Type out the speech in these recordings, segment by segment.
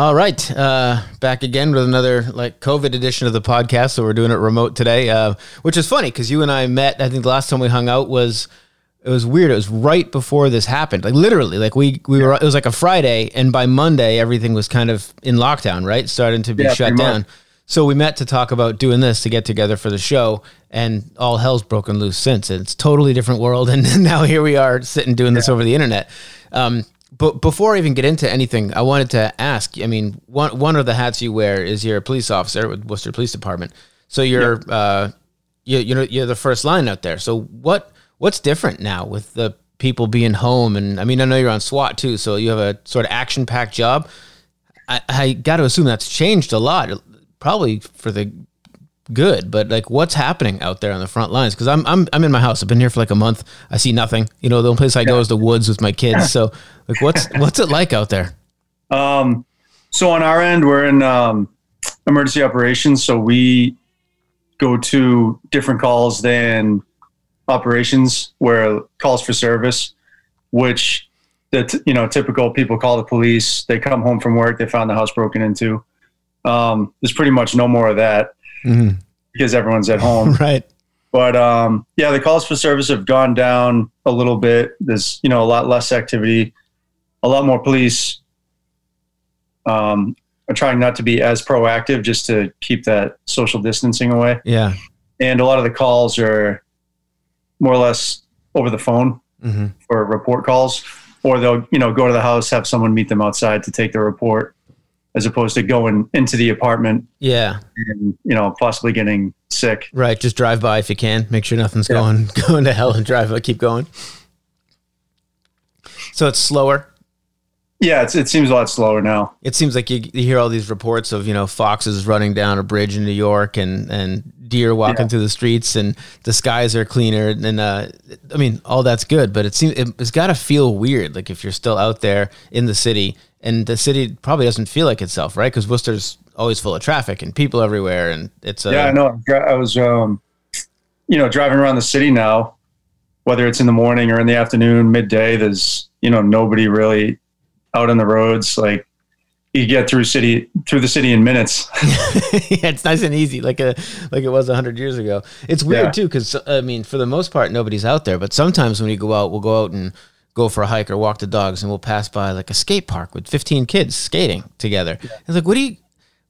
All right, uh, back again with another like COVID edition of the podcast. So we're doing it remote today, uh, which is funny because you and I met. I think the last time we hung out was it was weird. It was right before this happened, like literally. Like we we were. It was like a Friday, and by Monday everything was kind of in lockdown, right? Starting to be Yeah, shut down. much. So we met to talk about doing this to get together for the show, and all hell's broken loose since. It's totally different world, and now here we are sitting doing this over the internet. Um, but before I even get into anything, I wanted to ask. I mean, one one of the hats you wear is you're a police officer with Worcester Police Department. So you're uh, you you know you're the first line out there. So what what's different now with the people being home? And I mean, I know you're on SWAT too, so you have a sort of action packed job. I, I got to assume that's changed a lot, probably for the good. But like, what's happening out there on the front lines? Because I'm I'm I'm in my house. I've been here for like a month. I see nothing. You know, the only place I go is the woods with my kids. So like, what's what's it like out there? Um, so on our end, we're in um, emergency operations, so we go to different calls than operations, where calls for service, which the t- you know typical people call the police. They come home from work, they found the house broken into. Um, there's pretty much no more of that Mhm. because everyone's at home. Right. But um, yeah, the calls for service have gone down a little bit. There's you know a lot less activity, a lot more police um, are trying not to be as proactive just to keep that social distancing away. Yeah. And a lot of the calls are more or less over the phone hmm for report calls, or they'll you know go to the house, have someone meet them outside to take the report, as opposed to going into the apartment Yeah. and you know possibly getting sick. Right. Just drive by if you can. Make sure nothing's Yeah. going going to hell and drive. Keep going. So it's slower. Yeah, it's, it seems a lot slower now. It seems like you, you hear all these reports of you know foxes running down a bridge in New York and and deer walking Yeah. through the streets and the skies are cleaner and uh, I mean all that's good, but it seems it, it's got to feel weird like if you're still out there in the city and the city probably doesn't feel like itself, right? Because Worcester's always full of traffic and people everywhere, and it's a Yeah, I know. I was, um, you know, driving around the city now, whether it's in the morning or in the afternoon, midday. There's, you know, nobody really out on the roads. Like you get through city through the city in minutes. yeah, it's nice and easy, like a like it was hundred years ago. It's weird Yeah. too, because I mean, for the most part, nobody's out there. But sometimes when you go out, we'll go out and go for a hike or walk the dogs, and we'll pass by like a skate park with fifteen kids skating together. It's like, what are you?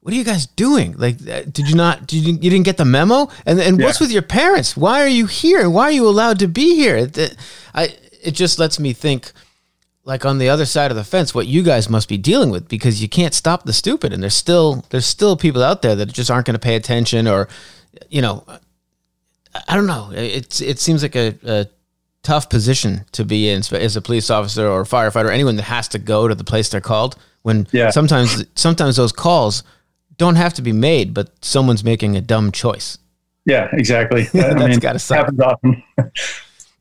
What are you guys doing? Like, uh, did you not? Did you, you didn't get the memo? And and what's with your parents? Why are you here? Why are you allowed to be here? It, it- I it just lets me think like on the other side of the fence what you guys must be dealing with because you can't stop the stupid and there's still there's still people out there that just aren't going to pay attention or you know I- I don't know it's it seems like a, a tough position to be in as a police officer or firefighter anyone that has to go to the place they're called when Yeah. sometimes sometimes those calls don't have to be made but someone's making a dumb choice yeah, exactly. I That's mean, gotta suck. happens often.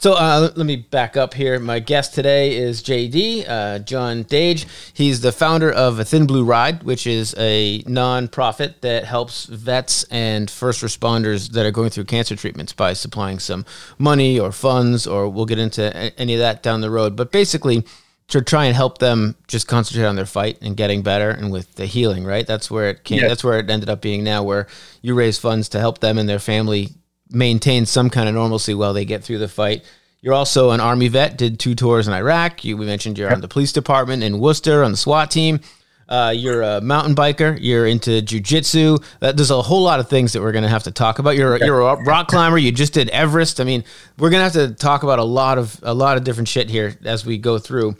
So uh, let me back up here. My guest today is JD, uh, John Dage. He's the founder of A Thin Blue Ride, which is a nonprofit that helps vets and first responders that are going through cancer treatments by supplying some money or funds, or we'll get into any of that down the road. But basically, to try and help them just concentrate on their fight and getting better and with the healing, right? That's where it came. That's where it ended up being now, where you raise funds to help them and their family maintain some kind of normalcy while they get through the fight. You're also an army vet, did two tours in Iraq. You we mentioned you're on the police department in Worcester on the SWAT team. Uh, you're a mountain biker. You're into jujitsu. Uh, there's a whole lot of things that we're going to have to talk about. You're a, you're a rock climber. You just did Everest. I mean, we're going to have to talk about a lot of a lot of different shit here as we go through.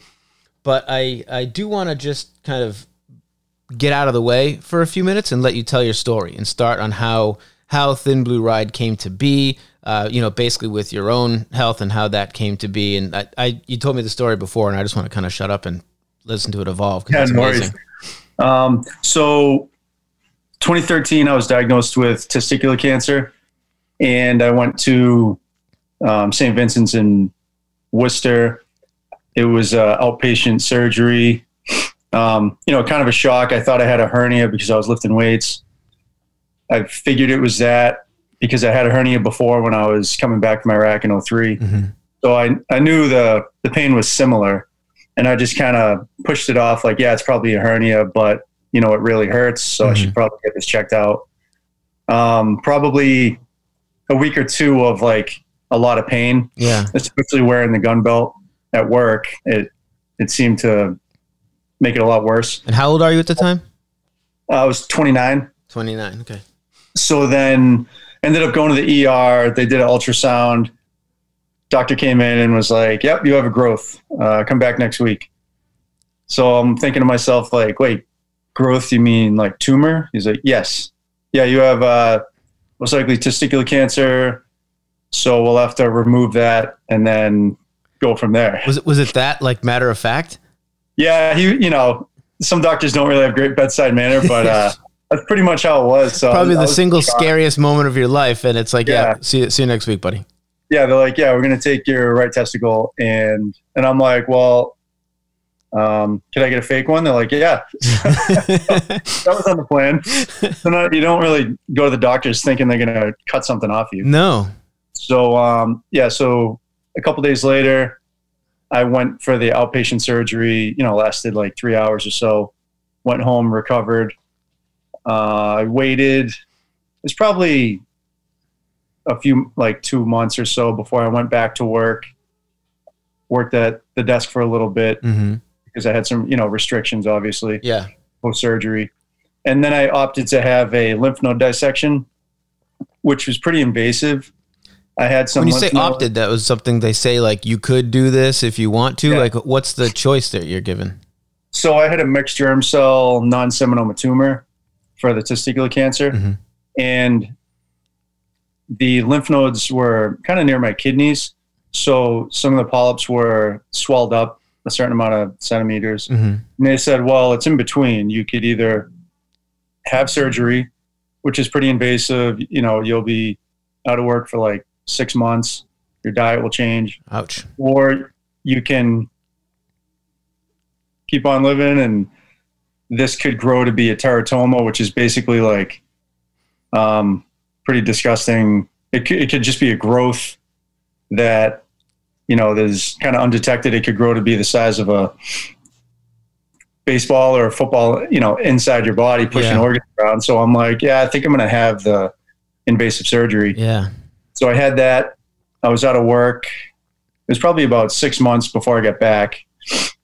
But I I do want to just kind of get out of the way for a few minutes and let you tell your story and start on how how Thin Blue Ride came to be. Uh, you know, basically with your own health and how that came to be. And I, I you told me the story before, and I just want to kind of shut up and listen to it evolve Yeah, no worries. Um, so 2013, I was diagnosed with testicular cancer, and I went to um, St. Vincent's in Worcester. It was uh, outpatient surgery. Um, you know, kind of a shock. I thought I had a hernia because I was lifting weights. I figured it was that because I had a hernia before when I was coming back from Iraq in 3 Mhm. So I, I knew the, the pain was similar and I just kind of pushed it off like, yeah, it's probably a hernia, but you know, it really hurts. So I Mhm. should probably get this checked out. Um, probably a week or two of like a lot of pain, Yeah. especially wearing the gun belt at work. It, it seemed to make it a lot worse. And how old are you at the time? I was 29. 29. Okay. So then ended up going to the ER. They did an ultrasound. Doctor came in and was like, "Yep, you have a growth. Uh, come back next week." So I'm thinking to myself, like, "Wait, growth? You mean like tumor?" He's like, "Yes, yeah, you have uh, most likely testicular cancer. So we'll have to remove that and then go from there." Was it was it that like matter of fact? Yeah, he, you know, some doctors don't really have great bedside manner, but uh, that's pretty much how it was. So Probably I the single shocked. scariest moment of your life, and it's like, yeah, Yeah. see you see you next week, buddy. yeah, they're like, yeah, we're gonna take your right testicle, and and I'm like, well, um, can I get a fake one? They're like, yeah, that was on the plan. So no, you don't really go to the doctors thinking they're gonna cut something off you. no. So um, yeah, so a couple days later, I went for the outpatient surgery. You know, lasted like three hours or so. Went home, recovered. Uh, I waited. It was probably a few, like two months or so before I went back to work. Worked at the desk for a little bit hmm because I had some, you know, restrictions, obviously Yeah. post surgery. And then I opted to have a lymph node dissection, which was pretty invasive. I had some. When you say node- opted, that was something they say like you could do this if you want to. Yeah. Like, what's the choice that you're given? So I had a mixed germ cell non seminoma tumor for the testicular cancer. Mhm. And the lymph nodes were kind of near my kidneys. So some of the polyps were swelled up a certain amount of centimeters. hmm And they said, well, it's in between. You could either have surgery, which is pretty invasive. You know, you'll be out of work for like six months. Your diet will change, Ouch. or you can keep on living, and this could grow to be a teratoma, which is basically like um, pretty disgusting. It could, it could just be a growth that you know there's kind of undetected. It could grow to be the size of a baseball or a football, you know, inside your body, pushing Yeah. organs around. So I'm like, yeah, I think I'm going to have the invasive surgery. Yeah. So I had that. I was out of work. It was probably about six months before I got back.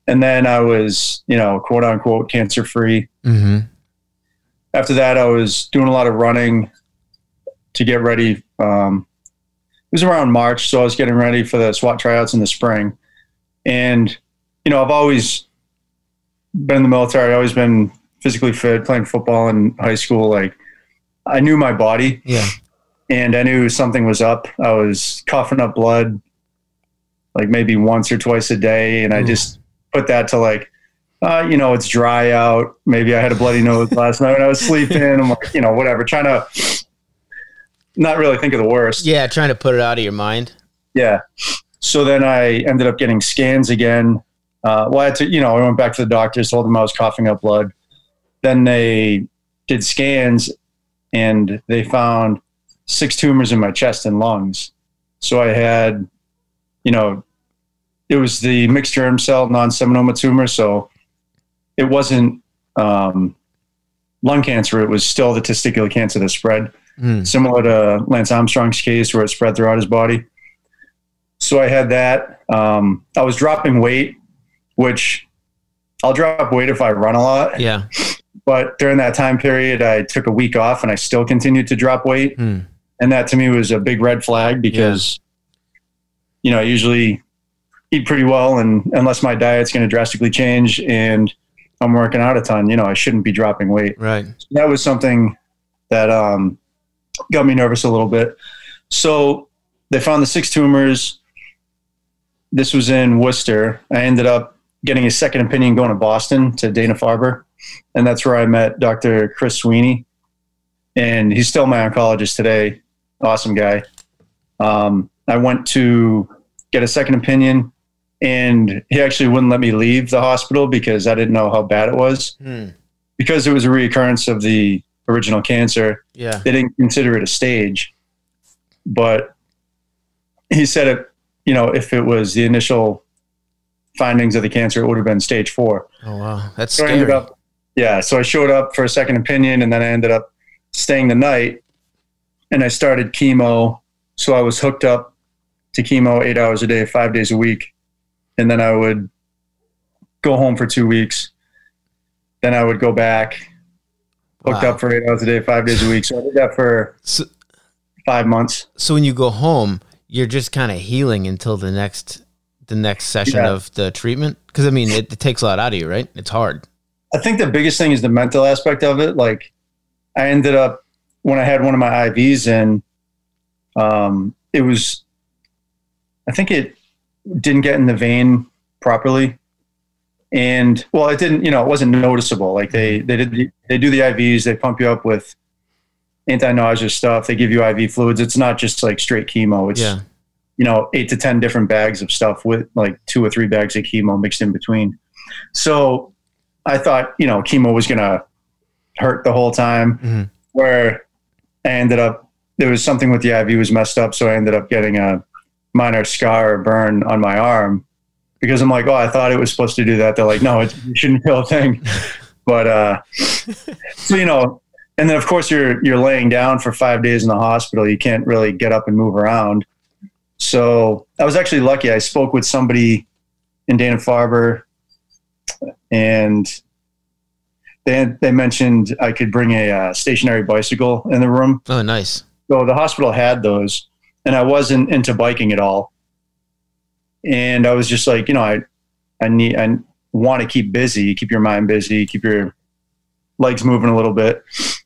And then I was, you know, quote unquote, cancer free. hmm After that, I was doing a lot of running to get ready. Um, it was around March. So I was getting ready for the SWAT tryouts in the spring. And, you know, I've always been in the military, I always been physically fit, playing football in high school. Like, I knew my body Yeah. and I knew something was up. I was coughing up blood like maybe once or twice a day, and I just put that to like, uh, you know, it's dry out. Maybe I had a bloody nose last night when I was sleeping. I'm like, you know, whatever, trying to not really think of the worst. Yeah. Trying to put it out of your mind. Yeah. So then I ended up getting scans again. Uh, well, I had to, you know, I went back to the doctors, told them I was coughing up blood. Then they did scans and they found six tumors in my chest and lungs. So I had, you know, it was the mixed germ cell non seminoma tumor. So it wasn't um, lung cancer, it was still the testicular cancer that spread Mm. similar to Lance Armstrong's case where it spread throughout his body. So I had that. Um, I was dropping weight, which I'll drop weight if I run a lot. Yeah. But during that time period, I took a week off and I still continued to drop weight. Hmm. And that to me was a big red flag because, you know, I usually eat pretty well. And unless my diet's going to drastically change and I'm working out a ton, you know, I shouldn't be dropping weight Right. that was something that um, got me nervous a little bit. So they found the six tumors. This was in Worcester. I ended up getting a second opinion going to Boston to Dana Farber. And that's where I met Dr. Chris Sweeney. And he's still my oncologist today. Awesome guy. Um, I went to get a second opinion, and he actually wouldn't let me leave the hospital because I didn't know how bad it was Hmm. because it was a reoccurrence of the original cancer, Yeah. they didn't consider it a stage. But he said it, you know, if it was the initial findings of the cancer, it would have been stage four. Oh wow. That's So scary. up, yeah, so I showed up for a second opinion, and then I ended up staying the night, and I started chemo. So I was hooked up to chemo eight hours a day, five days a week, and then I would go home for two weeks. Then I would go back, hooked Wow. up for eight hours a day, five days a week. So I did that for So, five months. so when you go home, you're just kind of healing until the next the next session Yeah. of the treatment. Because I mean, it, it takes a lot out of you, right? It's hard. I think the biggest thing is the mental aspect of it. Like, I ended up when I had one of my IVs in, um, it was, I think it didn't get in the vein properly, and well, it didn't. You know, it wasn't noticeable. Like they they did the, they do the IVs, they pump you up with anti-nausea stuff, they give you IV fluids. It's not just like straight chemo. It's Yeah. you know eight to ten different bags of stuff with like two or three bags of chemo mixed in between. So I thought you know chemo was gonna hurt the whole time. Mhm. Where I ended up there was something with the IV was messed up, so I ended up getting a minor scar or burn on my arm because I'm like, oh, I thought it was supposed to do that. They're like, no, it shouldn't feel a thing. But uh, so you know, and then of course you're you're laying down for five days in the hospital. You can't really get up and move around. So I was actually lucky. I spoke with somebody in Dana Farber, and they they mentioned I could bring a uh, stationary bicycle in the room. Oh, nice. So the hospital had those, and I wasn't into biking at all. And I was just like, you know, I, I need, I want to keep busy, keep your mind busy, keep your legs moving a little bit.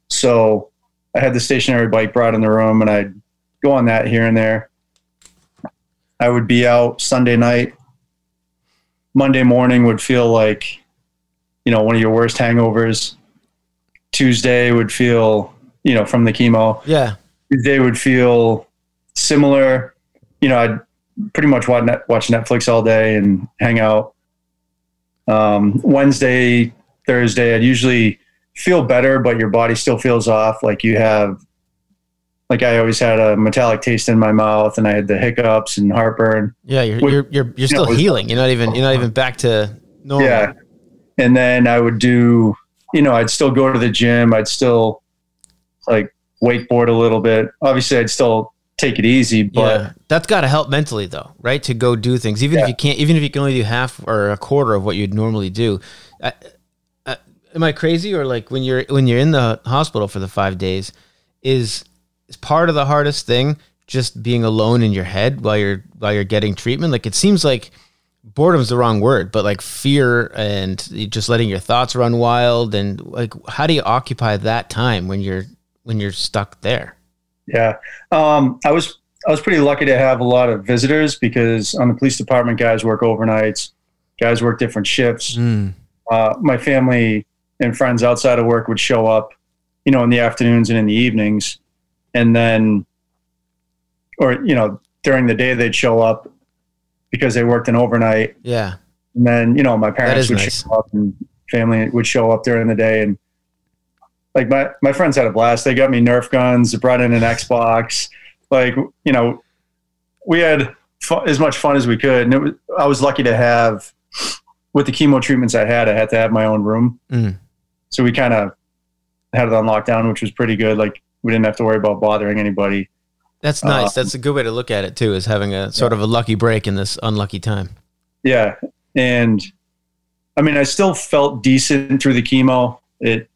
So I had the stationary bike brought in the room, and I'd go on that here and there. I would be out Sunday night. Monday morning would feel like, you know, one of your worst hangovers. Tuesday would feel, you know, from the chemo. Yeah. Tuesday would feel similar. You know, I'd pretty much watch, Netflix all day and hang out. Um, Wednesday, Thursday, I'd usually feel better, but your body still feels off. Like you have, like I always had a metallic taste in my mouth, and I had the hiccups and heartburn. Yeah. You're With- you're you're, you're still know, healing. You're not even you're not even back to normal. Yeah. And then I would do, you know, I'd still go to the gym. I'd still like wakeboard a little bit. Obviously, I'd still take it easy, but yeah, that's got to help mentally though, right? To go do things, even if you can't, even if you can only do half or a quarter of what you'd normally do. I, I, am I crazy or like when you're when you're in the hospital for the five days, is is part of the hardest thing just being alone in your head while you're while you're getting treatment? Like it seems like boredom's the wrong word, but like fear and just letting your thoughts run wild and like how do you occupy that time when you're when you're stuck there? Yeah. Um, I was I was pretty lucky to have a lot of visitors because on the police department, guys work overnights, guys work different shifts. Mm, Uh, my family and friends outside of work would show up, you know, in the afternoons and in the evenings, and then, or you know, during the day they'd show up because they worked an overnight, yeah. and then you know my parents would nice. show up and family would show up during the day and like my, my friends had a blast they got me nerf guns brought in an xbox like you know we had fu- as much fun as we could and it was, i was lucky to have with the chemo treatments i had i had to have my own room Mm. so we kind of had it on lockdown which was pretty good like we didn't have to worry about bothering anybody That's nice. Um, That's a good way to look at it too, is having a sort of a lucky break in this unlucky time. Yeah. And I mean, I still felt decent through the chemo. It,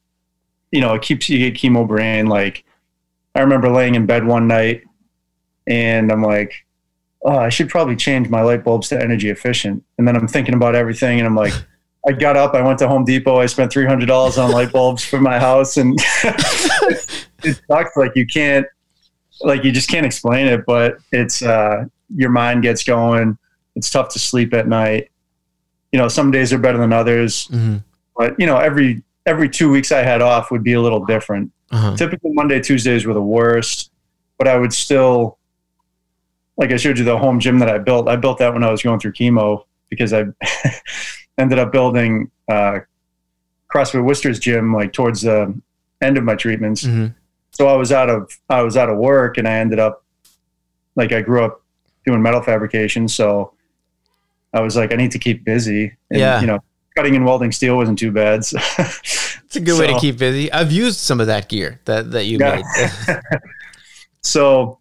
you know, it keeps you get chemo brain. Like, I remember laying in bed one night and I'm like, oh, I should probably change my light bulbs to energy efficient. And then I'm thinking about everything and I'm like, I got up, I went to Home Depot, I spent $300 on light bulbs for my house. And it sucks. Like, you can't, like, you just can't explain it, but it's, uh, your mind gets going it's tough to sleep at night. You know, some days are better than others, hmm but you know, every every two weeks I had off would be a little different. Uh-huh. Typically Monday, Tuesdays were the worst, but I would still like I showed you the home gym that I built. I built that when I was going through chemo because I ended up building uh CrossFit Worcester's gym like towards the end of my treatments hmm so I was out of I was out of work and I ended up like I grew up doing metal fabrication so I was like I need to keep busy and Yeah. you know cutting and welding steel wasn't too bad so, It's a good way to keep busy. I've used some of that gear that that you Yeah. made. so,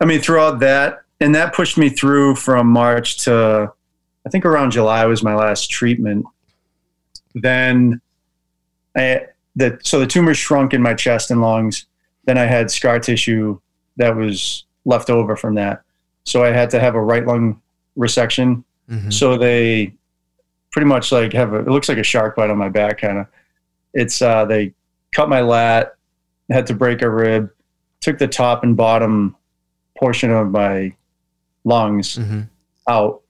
I mean, throughout that, and that pushed me through from March to, I think around July was my last treatment. Then, I the so the tumor shrunk in my chest and lungs. Then I had scar tissue that was left over from that, so I had to have a right lung resection. Mhm. So they pretty much like have a, it looks like a shark bite on my back, kind of. It's uh, they cut my lat, had to break a rib, took the top and bottom portion of my lungs Mhm. out,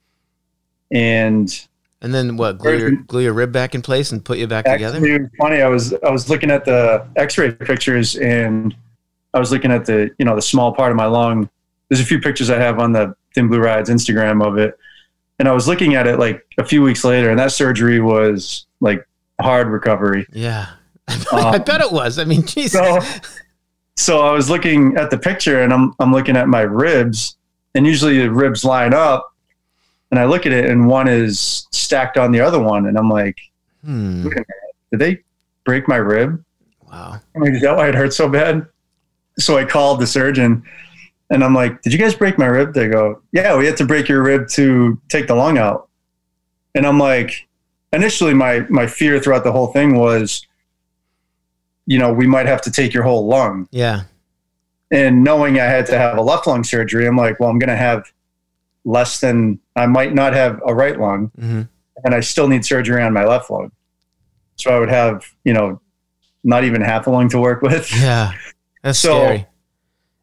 and And then what? Glue your, glue your rib back in place and put you back together. Actually, was funny. I was I was looking at the X-ray pictures, and I was looking at the you know the small part of my lung. There's a few pictures I have on the Thin Blue Rides Instagram of it, and I was looking at it like a few weeks later, and that surgery was like hard recovery. Yeah, I bet it was. I mean, jeez. So, so I was looking at the picture, and I'm I'm looking at my ribs, and usually the ribs line up, and I look at it, and one is stacked on the other one, and I'm like, Hmm. did they break my rib? Wow. I'm like, is that why it hurt so bad? So I called the surgeon and I'm like, did you guys break my rib? They go, yeah, we had to break your rib to take the lung out. And I'm like, initially my, my fear throughout the whole thing was, you know, we might have to take your whole lung. Yeah. And knowing I had to have a left lung surgery, I'm like, well, I'm going to have less than, I might not have a right lung hmm and I still need surgery on my left lung. So I would have, you know, not even half a lung to work with. Yeah. That's So, scary.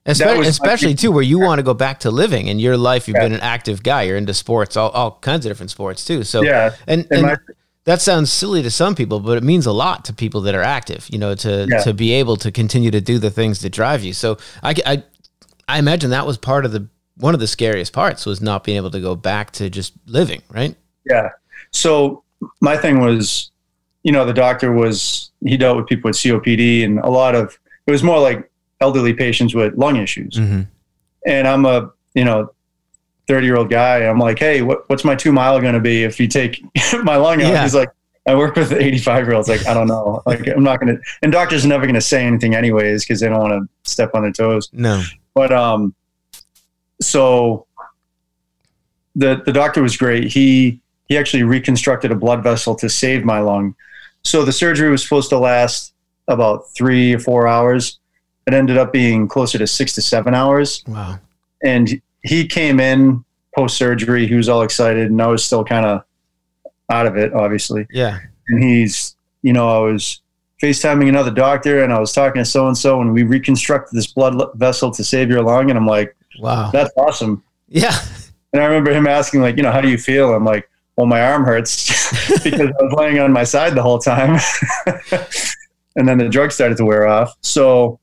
Especially, especially too, where you want to go back to living in your life. You've Yeah. been an active guy. You're into sports, all, all kinds of different sports too. So, Yeah. and, And and my- that sounds silly to some people, but it means a lot to people that are active. You know, to Yeah. to be able to continue to do the things that drive you. So, I, I I imagine that was part of the one of the scariest parts was not being able to go back to just living. Right. Yeah. So my thing was, you know, the doctor was he dealt with people with COPD and a lot of it was more like elderly patients with lung issues. Mm-hmm. And I'm a you know, thirty year old guy. I'm like, hey, what, what's my two mile going to be if you take my lung out? Yeah. He's like. I work with 85 year olds. Like, I don't know. Like, I'm not going to, and doctors are never going to say anything anyways, because they don't want to step on their toes. No. But um, so the the doctor was great. He he actually reconstructed a blood vessel to save my lung. So the surgery was supposed to last about three or four hours. It ended up being closer to six to seven hours. Wow. And he came in post surgery. He was all excited, and I was still kind of out of it, obviously. Yeah. And he's, you know, I was FaceTiming another doctor, and I was talking to so and so, and we reconstructed this blood vessel to save your lung. And I'm like, Wow. that's awesome. Yeah. And I remember him asking, like, you know, how do you feel? I'm like, well, my arm hurts because I was laying on my side the whole time. and then the drug started to wear off. So,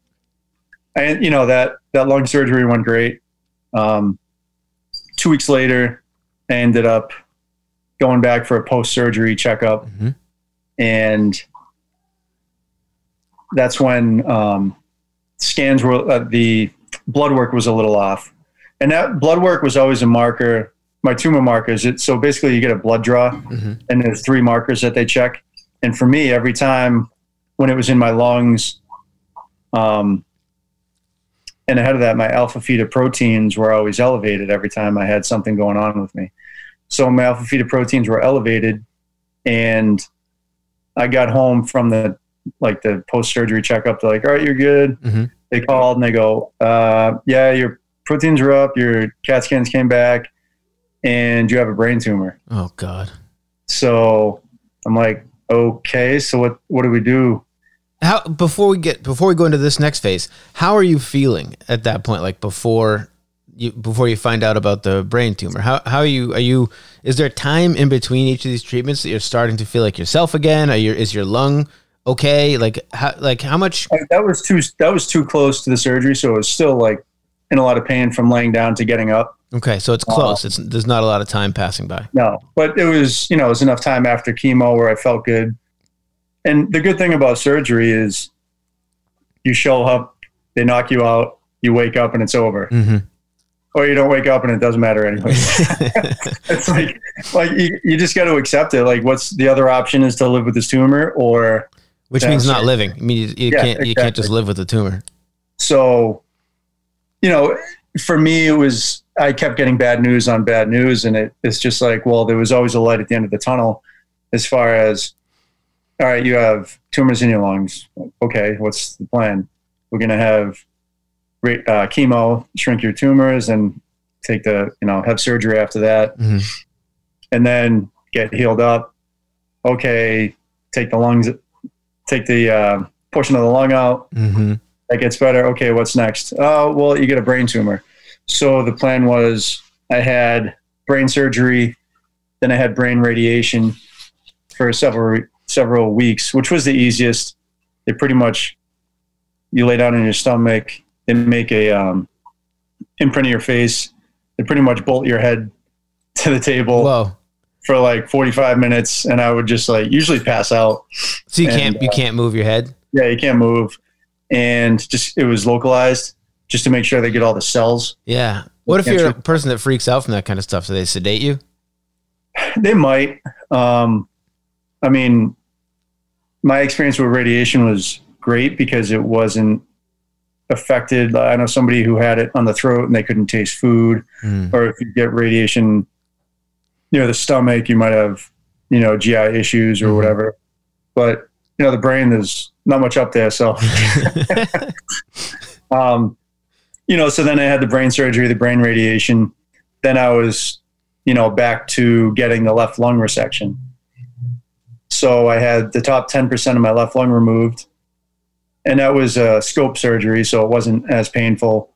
and you know that that lung surgery went great. Um, two weeks later, I ended up going back for a post surgery checkup, Mhm. and that's when um, scans were uh, the blood work was a little off, and that blood work was always a marker. My tumor markers. It, so basically, you get a blood draw, Mhm. and there's three markers that they check. And for me, every time when it was in my lungs, um, and ahead of that, my alpha fetoproteins were always elevated every time I had something going on with me. So my alpha fetoproteins were elevated, and I got home from the like the post surgery checkup. They're like, "All right, you're good." Mhm. They called and they go, uh, "Yeah, your proteins are up. Your CAT scans came back, and you have a brain tumor." Oh God. So I'm like, "Okay, so what? What do we do?" How before we get before we go into this next phase, how are you feeling at that point? Like before you before you find out about the brain tumor, how how are you are you? Is there time in between each of these treatments that you're starting to feel like yourself again? Are you is your lung okay? Like how like how much? That was too that was too close to the surgery, so it was still like in a lot of pain from laying down to getting up. Okay, so it's uh, close. It's there's not a lot of time passing by. No, but it was you know it was enough time after chemo where I felt good. And the good thing about surgery is you show up, they knock you out, you wake up, and it's over. hmm Or you don't wake up and it doesn't matter anyway. it's like like you, you just got to accept it. Like, what's the other option is to live with this tumor, or which means not living. I mean, you, you Yeah, can't you can't just live with the tumor. So, you know, for me, it was I kept getting bad news on bad news, and it, it's just like, well, there was always a light at the end of the tunnel, as far as, all right, you have tumors in your lungs. Okay, what's the plan? We're gonna have ra- uh, chemo, shrink your tumors, and take the you know have surgery after that, Mhm. and then get healed up. Okay, take the lungs, take the uh, portion of the lung out Mm-hmm. that gets better. Okay, what's next? Oh, well, you get a brain tumor. So the plan was I had brain surgery, then I had brain radiation for several several weeks, which was the easiest. They pretty much you lay down in your stomach, they make a um, imprint of your face, they pretty much bolt your head to the table Whoa. for like 45 minutes, and I would just like usually pass out. So you And, can't you uh, can't move your head. Yeah, you can't move, and just it was localized just to make sure they get all the cells. Yeah. What if you're a person that freaks out from that kind of stuff? Do they sedate you? They might. Um, I mean, my experience with radiation was great because it wasn't affected. I know somebody who had it on the throat and they couldn't taste food, Mm. or if you get radiation near the stomach, you might have, you know, GI issues or Mhm. whatever. But you know, the brain there's not much up there, so um, you know, so then I had the brain surgery, the brain radiation. Then I was, you know, back to getting the left lung resection. So I had the top 10% of my left lung removed. And that was a scope surgery, so it wasn't as painful.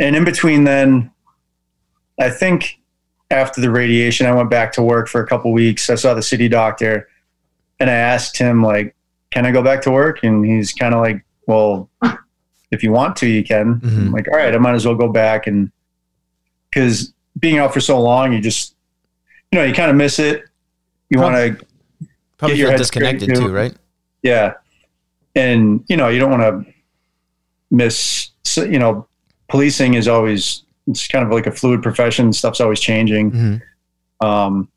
And in between then, I think after the radiation, I went back to work for a couple weeks. I saw the city doctor and I asked him, like, can I go back to work? And he's kind of like, well, if you want to, you can. Mhm. I'm like, all right, I might as well go back. And because being out for so long, you just, you know, you kind of miss it. You want to, Probably Get your feel head disconnected too, right? yeah. And, you know, you don't want to miss, you know, policing is always, it's kind of like a fluid profession. Stuff's always changing. hmm Um,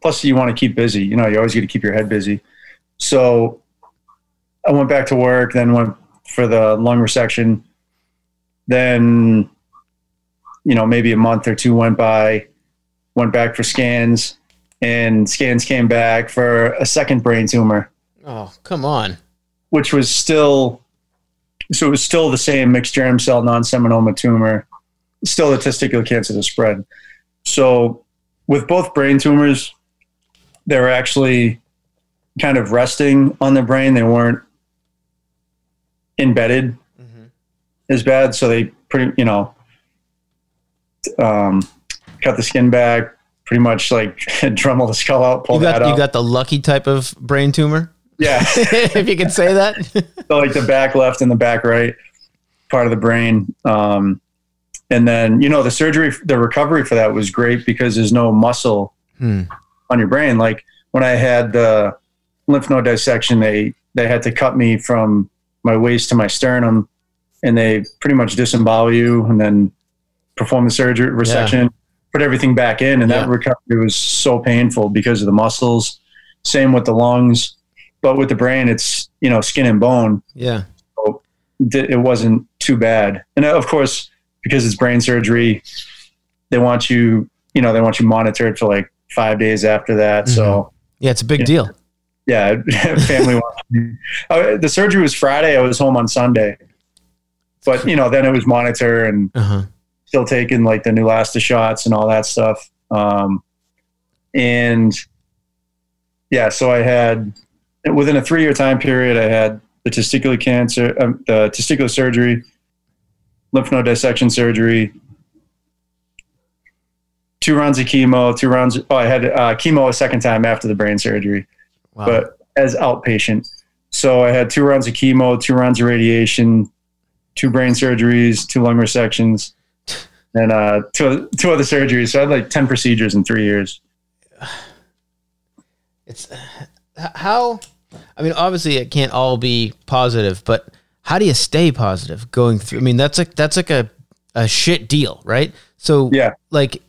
plus, you want to keep busy. You know, you always got to keep your head busy. So I went back to work, then went for the lung resection. Then, you know, maybe a month or two went by, went back for scans, and scans came back for a second brain tumor, Oh, come on. which was still, so it was still the same mixed germ cell non seminoma tumor, still the testicular cancer to spread. So with both brain tumors, they were actually kind of resting on the brain. They weren't embedded Mhm. as bad. So they pretty, you know, um, cut the skin back, pretty much like Dremel the skull out, pull You that got out. you got the lucky type of brain tumor, yeah. if you can say that. so like the back left and the back right part of the brain. Um, and then, you know, the surgery, the recovery for that was great because there's no muscle Hmm. on your brain. Like when I had the lymph node dissection, they, they had to cut me from my waist to my sternum and they pretty much disembowel you and then perform the surgery resection, put everything back in. And that recovery was so painful because of the muscles. Same with the lungs, but with the brain, it's, you know, skin and bone Yeah. th- it wasn't too bad. And uh, of course, because it's brain surgery, they want you, you know, they want you monitored for like five days after that. So Yeah, it's a big Yeah. deal. yeah, family. Uh, the surgery was Friday. I was home on Sunday, but you know, then it was monitor and Uh-huh. Still taking like the Neulasta shots and all that stuff. Um, and yeah, so I had within a three year time period, I had the testicular cancer, um, the testicular surgery, lymph node dissection surgery, two rounds of chemo, two rounds. Oh, I had uh, chemo a second time after the brain surgery, Wow. but as outpatient. So I had two rounds of chemo, two rounds of radiation, two brain surgeries, two lung resections, and uh, two two other surgeries. So I had like ten procedures in three years. it's how I mean, obviously it can't all be positive, but how do you stay positive going through? I mean, that's like that's like a a shit deal, right? So Yeah. like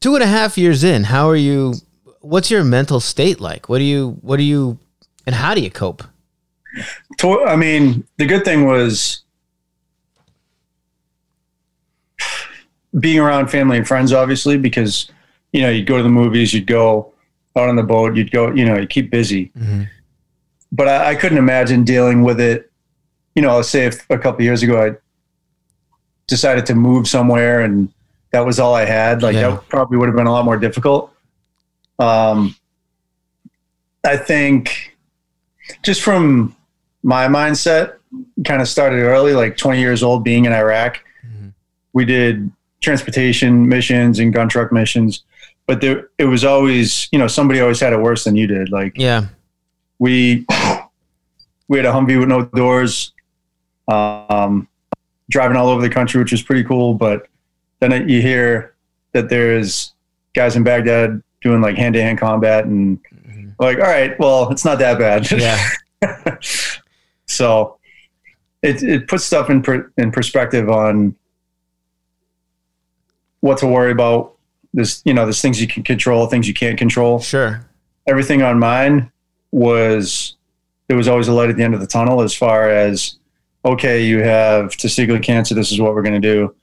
two and a half years in, how are you? What's your mental state like? What do you? What do you? And how do you cope? I mean, the good thing was being around family and friends, obviously, because you know you'd go to the movies, you'd go out on the boat, you'd go, you know, you keep busy. Mhm. But I, I couldn't imagine dealing with it. You know, I'll say if a couple years ago I decided to move somewhere and that was all I had, like Yeah. that probably would have been a lot more difficult. Um, I think just from my mindset, kind of started early, like 20 years old, being in Iraq. Mhm. We did transportation missions and gun truck missions, but there, it was always, you know, somebody always had it worse than you did. Like Yeah. we, we had a Humvee with no doors, um, driving all over the country, which was pretty cool. But then you hear that there's guys in Baghdad doing like hand to hand combat and Mhm. like, all right, well, it's not that bad. Yeah. so it it puts stuff in per, in perspective on what to worry about. There's you know there's things you can control, things you can't control. Sure. Everything on mine was there was always a light at the end of the tunnel as far as okay, you have testicular cancer. This is what we're going to do.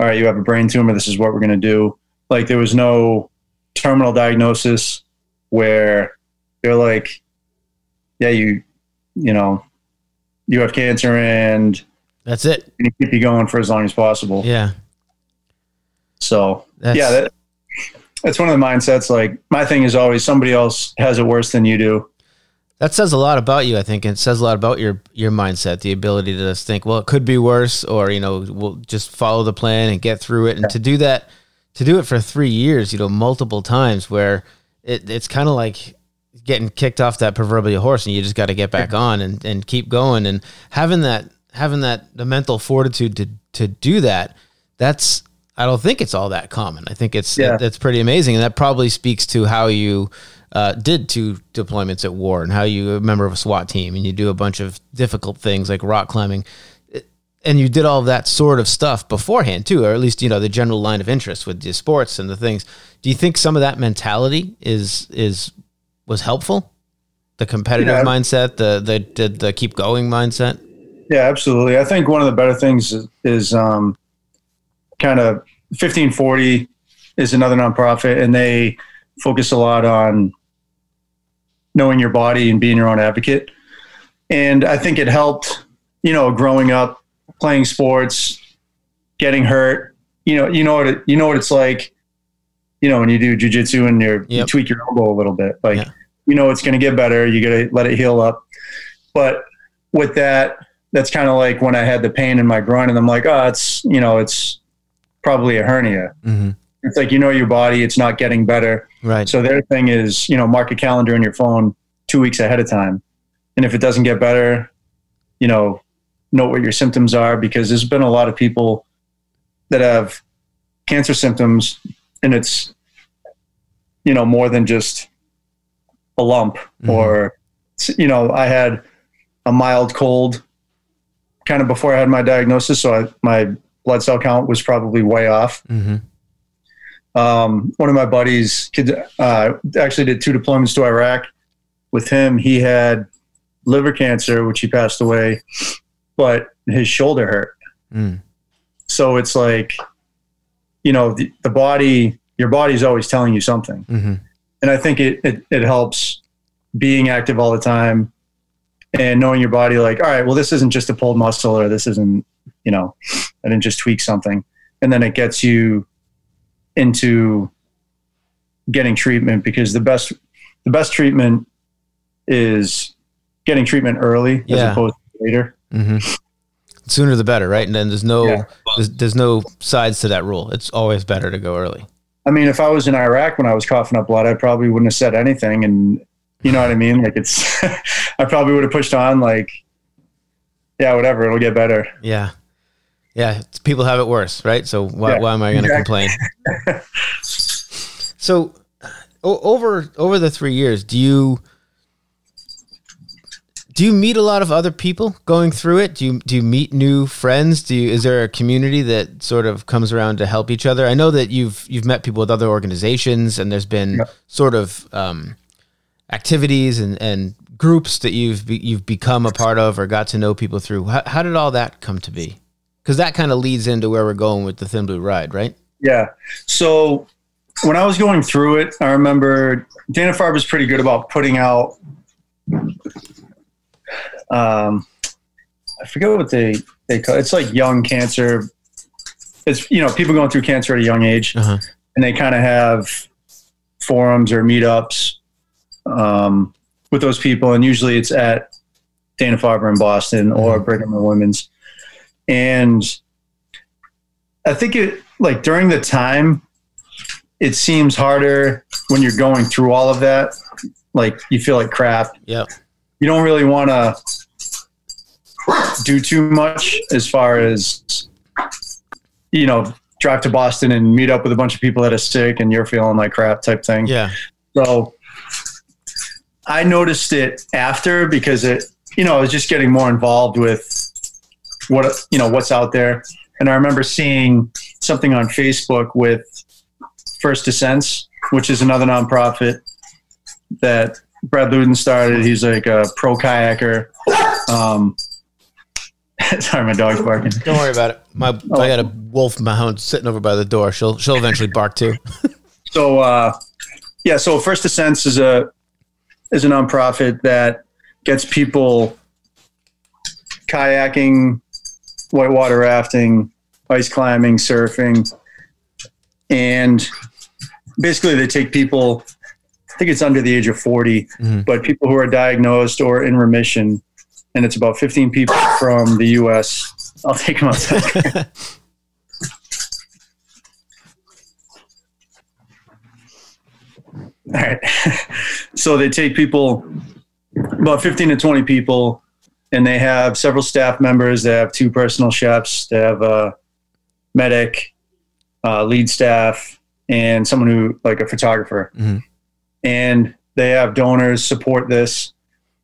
All right, you have a brain tumor. This is what we're going to do. Like there was no terminal diagnosis where they're like, yeah, you, you know, you have cancer and That's it. we keep you going for as long as possible. Yeah. So That's, yeah, that, that's one of the mindsets. Like my thing is always somebody else has it worse than you do. that says a lot about you, I think. and It says a lot about your your mindset, the ability to just think, well, it could be worse, or you know, we'll just follow the plan and get through it. And to do that, to do it for three years, you know, multiple times, where it, it's kind of like getting kicked off that proverbial horse, and you just got to get back on and, and keep going. And having that having that the mental fortitude to to do that, that's I don't think it's all that common. I think it's Yeah. that's pretty amazing, and that probably speaks to how you uh, did two deployments at war and how you a member of a SWAT team and you do a bunch of difficult things like rock climbing, and you did all that sort of stuff beforehand too, or at least you know the general line of interest with the sports and the things. Do you think some of that mentality is is was helpful? The competitive Yeah. mindset, the the the, the keep going mindset. Yeah, absolutely. I think one of the better things is, is um, kind of 1540 is another nonprofit, and they focus a lot on knowing your body and being your own advocate. And I think it helped, you know, growing up, playing sports, getting hurt. You know, you know what it, you know what it's like. You know, when you do jujitsu and you're, you tweak your elbow a little bit, like Yeah. you know it's going to get better. You got to let it heal up. But with that, that's kind of like when I had the pain in my groin, and I'm like, oh, it's you know, it's probably a hernia. Mm-hmm. It's like you know your body, it's not getting better. Right. So their thing is, you know, mark a calendar in your phone two weeks ahead of time, and if it doesn't get better, you know, note what your symptoms are because there's been a lot of people that have cancer symptoms, and it's you know more than just a lump Mhm. or you know I had a mild cold kind of before I had my diagnosis, so I, my blood cell count was probably way off. Mm-hmm. Um, one of my buddies uh, actually did two deployments to Iraq. With him, he had liver cancer, which he passed away, but his shoulder hurt. Mm. So it's like, you know, the, the body, your body's always telling you something. Mm-hmm. And I think it, it, it helps being active all the time and knowing your body like, all right, well, this isn't just a pulled muscle or this isn't, you know, I didn't just tweak something. And then it gets you into getting treatment because the best, the best treatment is getting treatment early Yeah. as opposed to later. Mm-hmm. Sooner the better, right? And then there's no Yeah. there's, there's no sides to that rule. It's always better to go early. I mean, if I was in Iraq when I was coughing up blood, I probably wouldn't have said anything. And you know what I mean? Like it's, I probably would have pushed on like, yeah, whatever, it'll get better. Yeah. Yeah. People have it worse, right? So why, Yeah, why am I going to exactly. complain? so o- over over the three years, do you do you meet a lot of other people going through it? Do you do you meet new friends? Do you is there a community that sort of comes around to help each other? I know that you've you've met people with other organizations, and there's been Yeah. sort of um, activities and and groups that you've be, you've become a part of or got to know people through. How, how did all that come to be? Because that kind of leads into where we're going with the Thin Blue Ride, right? Yeah. So when I was going through it, I remember Dana Farber was pretty good about putting out. Um, I forget what they they call it's like young cancer. It's you know people going through cancer at a young age, Uh-huh. and they kind of have forums or meetups um, with those people, and usually it's at Dana Farber in Boston or Brigham and Women's, and I think it like during the time it seems harder when you're going through all of that. Like you feel like crap. Yeah. You don't really want to do too much as far as, you know, drive to Boston and meet up with a bunch of people that are sick and you're feeling like crap type thing. Yeah. So I noticed it after because it, you know, I was just getting more involved with what, you know, what's out there. And I remember seeing something on Facebook with First Descents, which is another nonprofit that Brad Ludden started. He's like a pro kayaker. Um, sorry, my dog's barking. Don't worry about it. My Oh. I got a wolf hound sitting over by the door. She'll she'll eventually bark too. So uh, yeah, so First Descents is a is a nonprofit that gets people kayaking, whitewater rafting, ice climbing, surfing, and basically they take people. I think it's under the age of 40, Mhm. but people who are diagnosed or in remission, and it's about 15 people from the U.S. I'll take them outside. All right. so they take people, about 15 to 20 people, and they have several staff members. They have two personal chefs. They have a medic, uh, lead staff, and someone who, like a photographer. Mhm. And they have donors support this.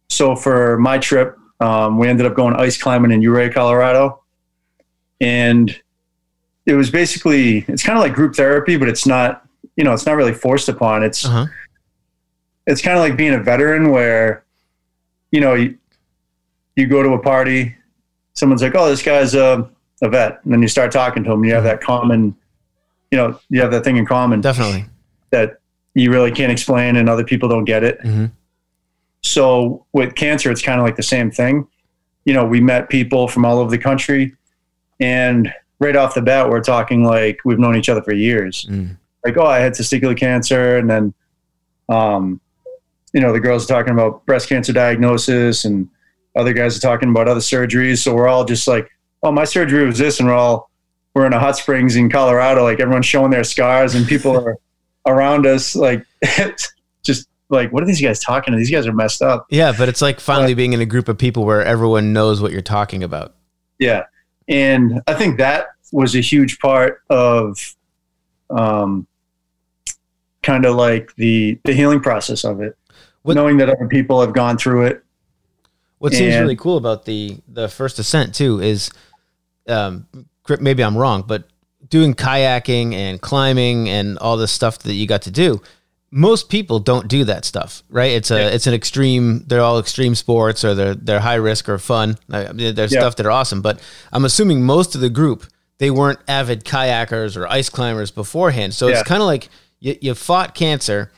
So for my trip, um, we ended up going ice climbing in Ouray, Colorado. And it was basically, it's kind of like group therapy, but it's not, you know, it's not really forced upon. It's, Uh-huh. it's kind of like being a veteran where, you know, you, you go to a party, someone's like, oh, this guy's a, a vet. And then you start talking to him. You have that common, you know, you have that thing in common Definitely. that you really can't explain and other people don't get it. Mhm. So with cancer, it's kind of like the same thing. You know, we met people from all over the country, and right off the bat, we're talking like we've known each other for years. Mm. Like, oh, I had testicular cancer, and then, um, you know, the girls are talking about breast cancer diagnosis, and other guys are talking about other surgeries. So we're all just like, oh, my surgery was this, and we're all we're in a hot springs in Colorado, like everyone's showing their scars, and people are around us, like just like, what are these guys talking? to? These guys are messed up. Yeah, but it's like finally being in a group of people where everyone knows what you're talking about. Yeah. And I think that was a huge part of um, kind of like the, the healing process of it. What- Knowing that other people have gone through it. What seems really cool about the the First Descent too is, um, maybe I'm wrong, but doing kayaking and climbing and all this stuff that you got to do, most people don't do that stuff, right? It's a Yeah. it's an extreme. They're all extreme sports, or they're they're high risk or fun. Mean, There's Yeah. stuff that are awesome, but I'm assuming most of the group they weren't avid kayakers or ice climbers beforehand. So Yeah. it's kind of like you, you fought cancer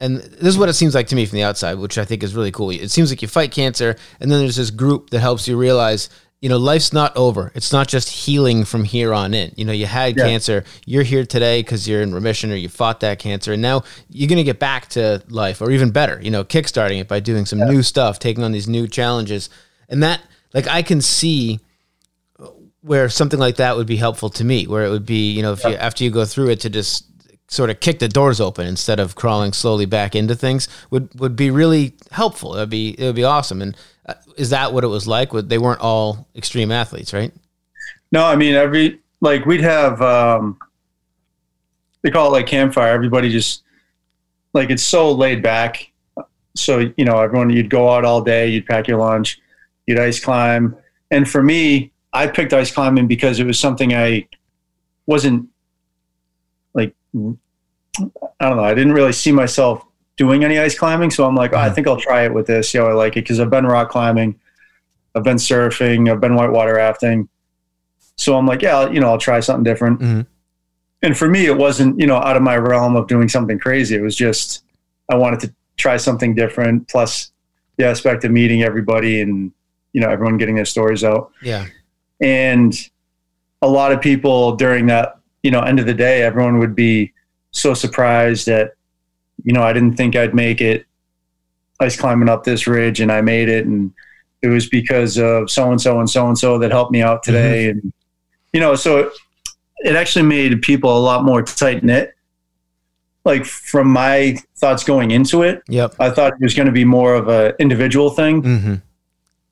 and this is what it seems like to me from the outside, which I think is really cool. It seems like you fight cancer, and then there's this group that helps you realize, you know, life's not over. It's not just healing from here on in. You know, you had Yeah. cancer, you're here today because you're in remission or you fought that cancer, and now you're going to get back to life, or even better, you know, kickstarting it by doing some new stuff, taking on these new challenges, and that, like, I can see where something like that would be helpful to me where it would be you know if you after you go through it to just sort of kick the doors open instead of crawling slowly back into things would would be really helpful it'd be it would be awesome and uh, is that what it was like they weren't all extreme athletes right No, I mean, every, like we'd have, um, they call it like campfire. Everybody just, like, it's so laid back. So, you know, everyone, you'd go out all day, you'd pack your lunch, you'd ice climb. And for me, I picked ice climbing because it was something I wasn't I don't know, I didn't really see myself doing any ice climbing. So I'm like, oh, I think I'll try it with this, see how I like it. Cause I've been rock climbing, I've been surfing, I've been whitewater rafting. So I'm like, yeah, you know, I'll try something different. Mhm. And for me, it wasn't, you know, out of my realm of doing something crazy. It was just, I wanted to try something different. Plus the aspect of meeting everybody and, you know, everyone getting their stories out Yeah. and a lot of people during that you know end of the day everyone would be so surprised that you know i didn't think i'd make it ice climbing up this ridge and i made it. And it was because of so and so and so and so that helped me out today. And you know so it, it actually made people a lot more tight knit like from my thoughts going into it. Yep. i thought it was going to be more of a individual thing hmm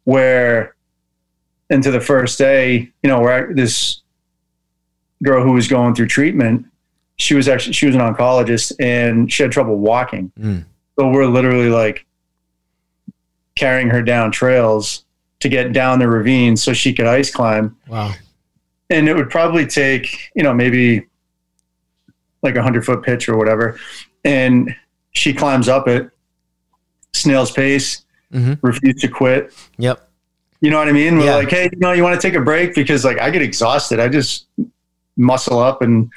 where into the first day, you know, where I, this girl who was going through treatment, she was actually she was an oncologist and she had trouble walking. Mm. So we're literally like carrying her down trails to get down the ravine so she could ice climb. Wow. And it would probably take, you know, maybe like a hundred foot pitch or whatever. And she climbs up it, snail's pace, Mhm. refused to quit. Yep. You know what I mean? We're Yeah. like, hey, you know, you want to take a break because like I get exhausted. I just muscle up and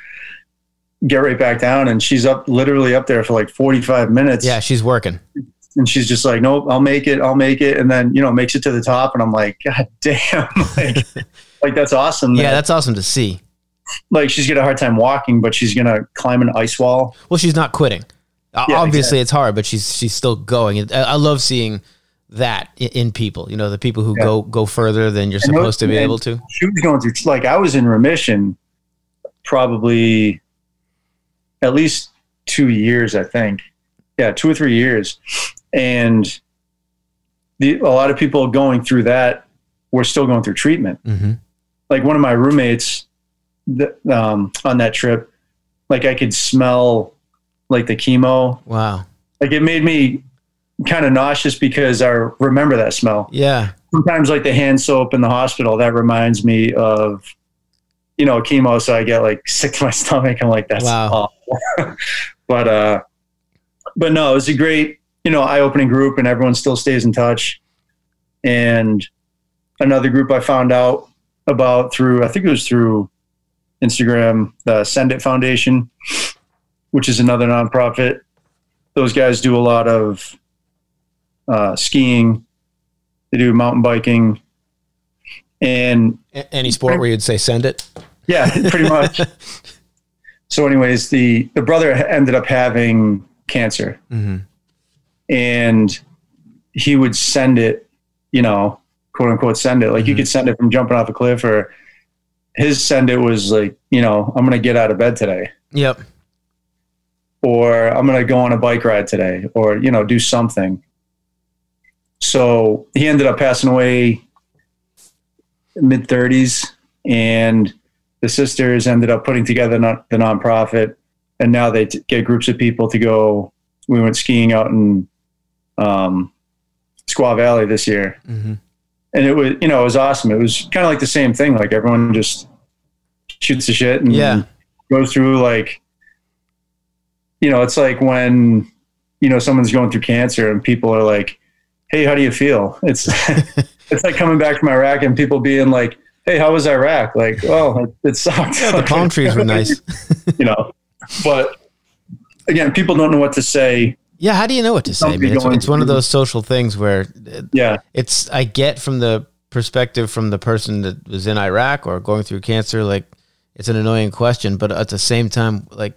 get right back down. And she's up literally up there for like 45 minutes. Yeah, she's working. And she's just like, nope, I'll make it. I'll make it. And then, you know, makes it to the top. And I'm like, God damn. like, like that's awesome. Yeah, that- that's awesome to see. like she's got a hard time walking, but she's going to climb an ice wall. Well, she's not quitting. Yeah, Obviously, it's hard, but she's she's still going. I I love seeing that in people. You know, the people who Yeah. go go further than you're And those- supposed to be able to. She was going through, like, I was in remission probably at least two years, I think. Yeah, two or three years. And the, a lot of people going through that were still going through treatment. hmm Like one of my roommates um, on that trip, like I could smell like the chemo. Wow. Like it made me kind of nauseous because I remember that smell. Yeah. Sometimes like the hand soap in the hospital, that reminds me of, you know, chemo. So I get like sick to my stomach. I'm like, that's Wow. awful. but, uh, but no, it was a great, you know, eye opening group and everyone still stays in touch. And another group I found out about through, I think it was through Instagram, the Send It Foundation, which is another nonprofit. Those guys do a lot of uh, skiing, they do mountain biking, and any sport where you'd say send it. Yeah, pretty much. so, anyways, the the brother ended up having cancer, hmm and he would send it, you know, quote unquote, send it. Like you Mhm. could send it from jumping off a cliff, or his send it was like, you know, I'm gonna get out of bed today, Yep. or I'm gonna go on a bike ride today, or you know, do something. So he ended up passing away mid 30s, and the sisters ended up putting together non- the nonprofit, and now they t- get groups of people to go. We went skiing out in um, Squaw Valley this year, hmm and it was you know it was awesome. It was kind of like the same thing. Like everyone just shoots the shit and Yeah. goes through like you know it's like when you know someone's going through cancer and people are like, "Hey, how do you feel?" It's it's like coming back from Iraq and people being like, "Hey, how was Iraq?" Like, "Oh, it, it sucked." Yeah, the palm trees were nice. you know, but again, people don't know what to say. Yeah. How do you know what to say? It's, it's one of those social things where Yeah, it's I get from the perspective from the person that was in Iraq or going through cancer, like it's an annoying question, but at the same time, like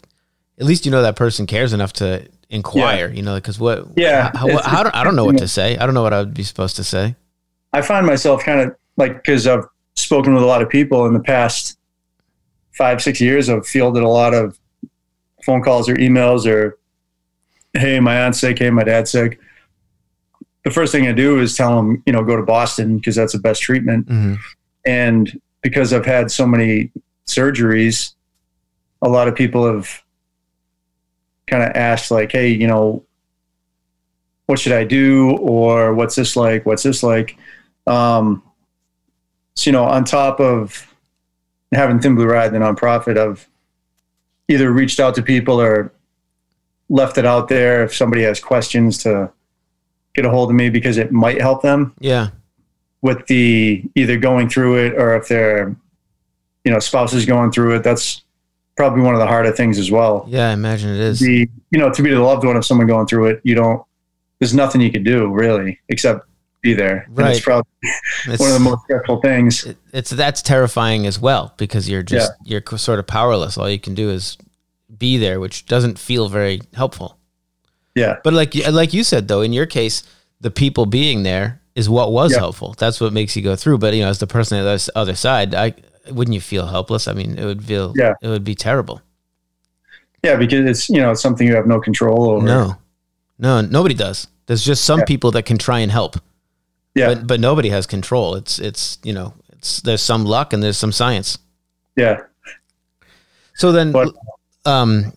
at least you know that person cares enough to inquire, you know, because what, Yeah, how, how, do- I don't know what to say. I don't know what I would be supposed to say. I find myself kind of like because I've spoken with a lot of people in the past five, six years. I've fielded a lot of phone calls or emails or, "Hey, my aunt's sick. Hey, my dad's sick." The first thing I do is tell them, you know, go to Boston because that's the best treatment. hmm And because I've had so many surgeries, a lot of people have kind of asked, like, hey, you know, what should I do? Or what's this like? What's this like? Um, so, you know, on top of having Thin Blue Ride, the nonprofit, I've either reached out to people or left it out there if somebody has questions to get a hold of me because it might help them Yeah. with the either going through it or if their you know spouse is going through it. That's probably one of the harder things as well. Yeah, I imagine it is. The you know to be the loved one of someone going through it, you don't. There's nothing you can do really except be there. And Right. it's probably It's, one of the most stressful things. it- it's that's terrifying as well because you're just you're sort of powerless. All you can do is be there, which doesn't feel very helpful. Yeah. But like you- like you said though, in your case, the people being there is what was Yeah. helpful. That's what makes you go through. But you know, as the person on the other- other side, I wouldn't you feel helpless? I mean, it would feel Yeah. it would be terrible. Yeah, because it's you know it's something you have no control over. No, no, nobody does. There's just some Yeah. people that can try and help, Yeah. but but nobody has control. It's it's you know it's there's some luck and there's some science. yeah. So then, But- um,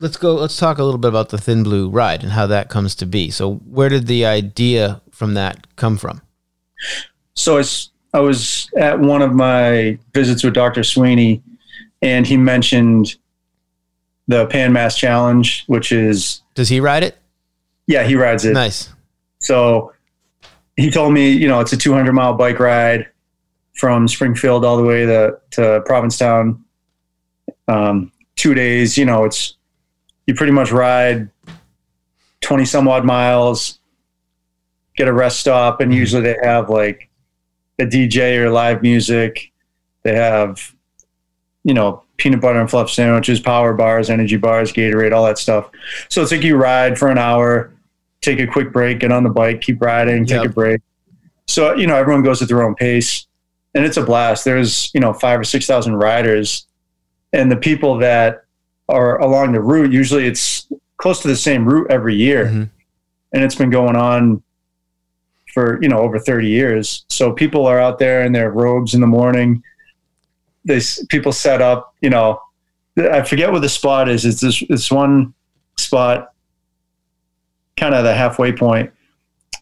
let's go. Let's talk a little bit about the Thin Blue ride and how that comes to be. So where did the idea from that come from? So i was at one of my visits with Dr. Sweeney, and he mentioned the Pan Mass Challenge, which is Does he ride it? yeah, he rides it. Nice. So he told me, you know, it's a 200 mile bike ride from Springfield all the way to, to Provincetown. Um, two days, you know, it's, you pretty much ride 20 some odd miles, get a rest stop, and usually they have like a DJ or live music. They have, you know, peanut butter and fluff sandwiches, power bars, energy bars, Gatorade, all that stuff. So it's like you ride for an hour, take a quick break, get on the bike, keep riding, take Yep. a break. So, you know, everyone goes at their own pace and it's a blast. There's, you know, five or 6,000 riders and the people that are along the route, usually it's close to the same route every year. Mhm. And it's been going on for, you know, over 30 years. So people are out there in their robes in the morning. They, people set up, you know, I forget what the spot is. It's this, this one spot, kind of the halfway point.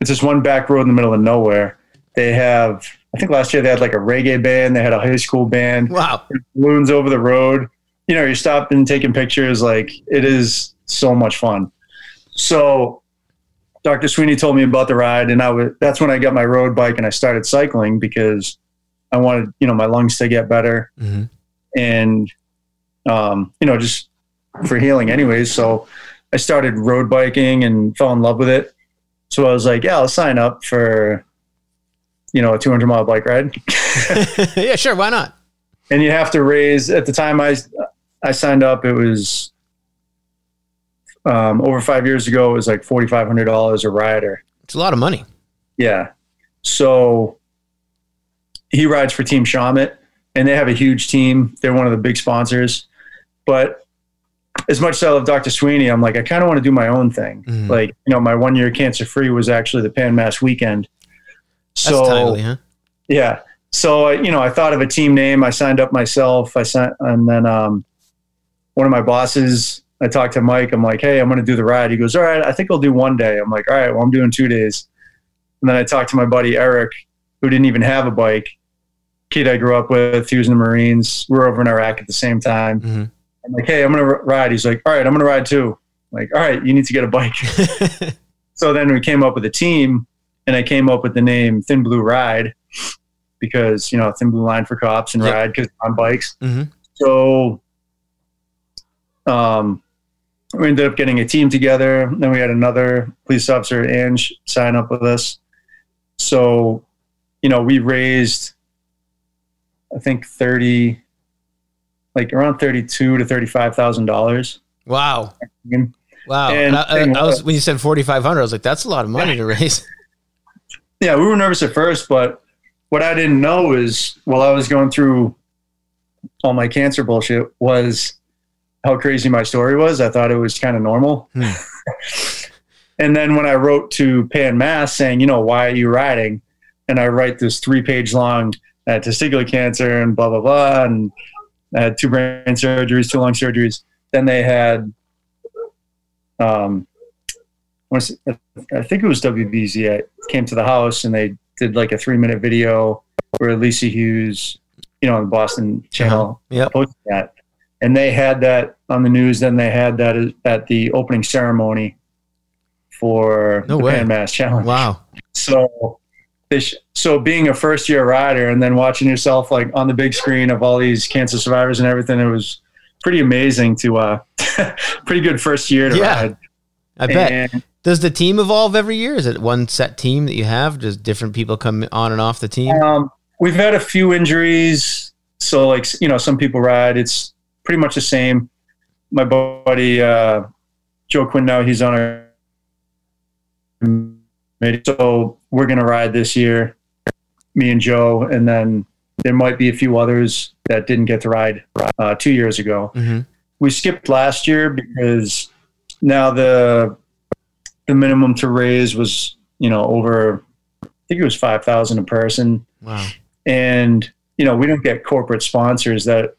It's this one back road in the middle of nowhere. They have, I think last year they had like a reggae band. They had a high school band Wow. balloons over the road. You know, you're stopping, taking pictures. Like it is so much fun. So, Dr. Sweeney told me about the ride, and I was that's when I got my road bike and I started cycling because I wanted you know my lungs to get better hmm and um, you know just for healing anyways. So I started road biking and fell in love with it. So I was like, yeah, I'll sign up for you know a 200 mile bike ride. yeah, sure. Why not? and you have to raise at the time I I signed up it was um, over five years ago it was like forty five hundred dollars a rider It's a lot of money. yeah so he rides for Team Shamit and they have a huge team they're one of the big sponsors but as much as I love Dr. Sweeney I'm like I kind of want to do my own thing Mhm. like you know my one year cancer free was actually the Pan Mass weekend That's so timely, huh? yeah. So I, you know, I thought of a team name. I signed up myself. I sent, and then um, one of my bosses. I talked to Mike. I'm like, hey, I'm going to do the ride. He goes, all right. I think I'll do one day. I'm like, all right. Well, I'm doing two days. And then I talked to my buddy Eric, who didn't even have a bike. Kid I grew up with. He was in the Marines. We were over in Iraq at the same time. hmm I'm like, hey, I'm going to ride. He's like, all right, I'm going to ride too. I'm like, all right, you need to get a bike. so then we came up with a team and I came up with the name Thin Blue Ride because, you know, Thin Blue Line for cops and Yep. ride because on bikes. hmm So um, we ended up getting a team together. Then we had another police officer, Ange, sign up with us. So, you know, we raised, I think, 30, like around 32 to $35,000. Wow. Wow. And And I, I, I was was- when you said forty five hundred, I was like, that's a lot of money to raise. yeah, we were nervous at first, but what I didn't know is while I was going through all my cancer bullshit was how crazy my story was. I thought it was kind of normal. Hmm. and then when I wrote to Pan Mass saying, you know, why are you riding? And I write this three page long had testicular cancer and blah, blah, blah. And I had two brain surgeries, two lung surgeries. Then they had, um, I think it was WBZ. I came to the house and they did like a three minute video where Lisa Hughes, you know, on the Boston channel Yep. posted that. And they had that on the news Then they had that at the opening ceremony for No the way. Pan Mass Challenge. Wow. So, this, so being a first year rider and then watching yourself like on the big screen of all these cancer survivors and everything, it was pretty amazing to uh, pretty good first year to Yeah, ride. I bet. And Does the team evolve every year? Is it one set team that you have? Does different people come on and off the team? Um, we've had a few injuries, so like you know, some people ride. It's pretty much the same. My buddy uh, Joe Quinn now he's on our committee, so we're gonna ride this year. Me and Joe, and then there might be a few others that didn't get to ride uh, two years ago. hmm We skipped last year because now the the minimum to raise was you know over I think it was five thousand a person Wow. and you know we don't get corporate sponsors that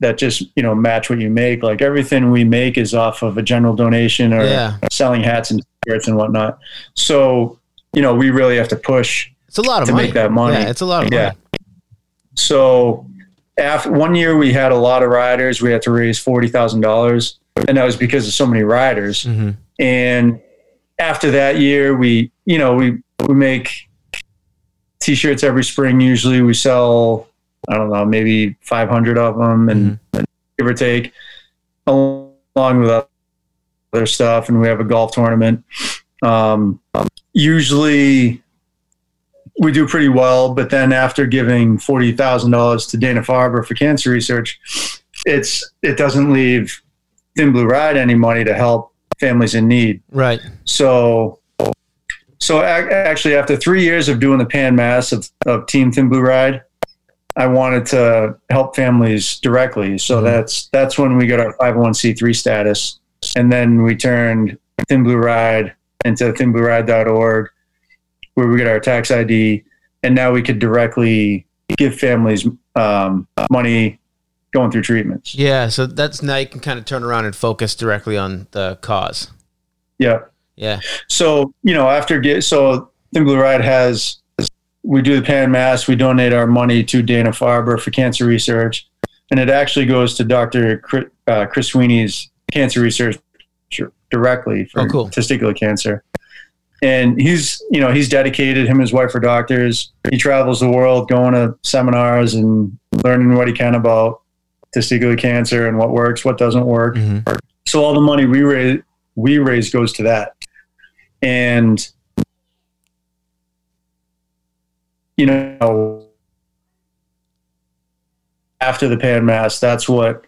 that just you know match what you make like everything we make is off of a general donation or Yeah. selling hats and shirts and whatnot. So you know we really have to push It's a lot of to money. make that money. Yeah, it's a lot of Yeah. money. so after one year we had a lot of riders. We had to raise $40000 and that was because of so many riders. Hmm and after that year we you know we we make t-shirts every spring. Usually we sell i don't know maybe 500 of them and give or take along with other stuff and we have a golf tournament um, usually we do pretty well but then after giving $40000 to dana-farber for cancer research it's it doesn't leave thin blue ride any money to help families in need Right. so, so actually, after three years of doing the Pan Mass of, of Team Thin Blue Ride, I wanted to help families directly. So Mhm. that's that's when we got our 501c3 status, and then we turned Thin Blue Ride into thinblueride.org, where we get our tax ID, and now we could directly give families um, money going through treatments. Yeah. So that's now you can kind of turn around and focus directly on the cause. Yeah. Yeah. So you know, after get so Thin Blue Ride has we do the Pan Mass, we donate our money to Dana Farber for cancer research, and it actually goes to Dr. Chris, uh, Chris Sweeney's cancer research directly for Oh, cool. testicular cancer. And he's you know he's dedicated. Him and his wife are doctors. He travels the world, going to seminars and learning what he can about testicular cancer and what works, what doesn't work hmm so all the money we raise we raise goes to that and you know after the pan mass that's what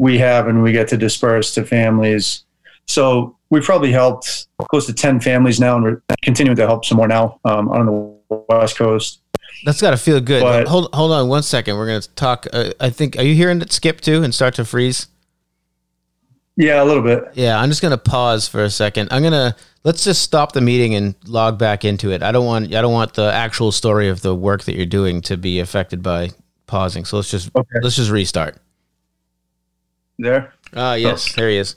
we have and we get to disperse to families so we've probably helped close to 10 families now and we're continuing to help some more now um, on the west coast That's got to feel good. But- hold hold on one second. We're gonna talk. Uh, I think. Are you hearing it skip too and start to freeze? yeah a little bit Yeah, I'm just gonna pause for a second. I'm gonna let's just stop the meeting and log back into it. I don't want I don't want the actual story of the work that you're doing to be affected by pausing. So let's just Okay. let's just restart. There Ah, yes, there he is.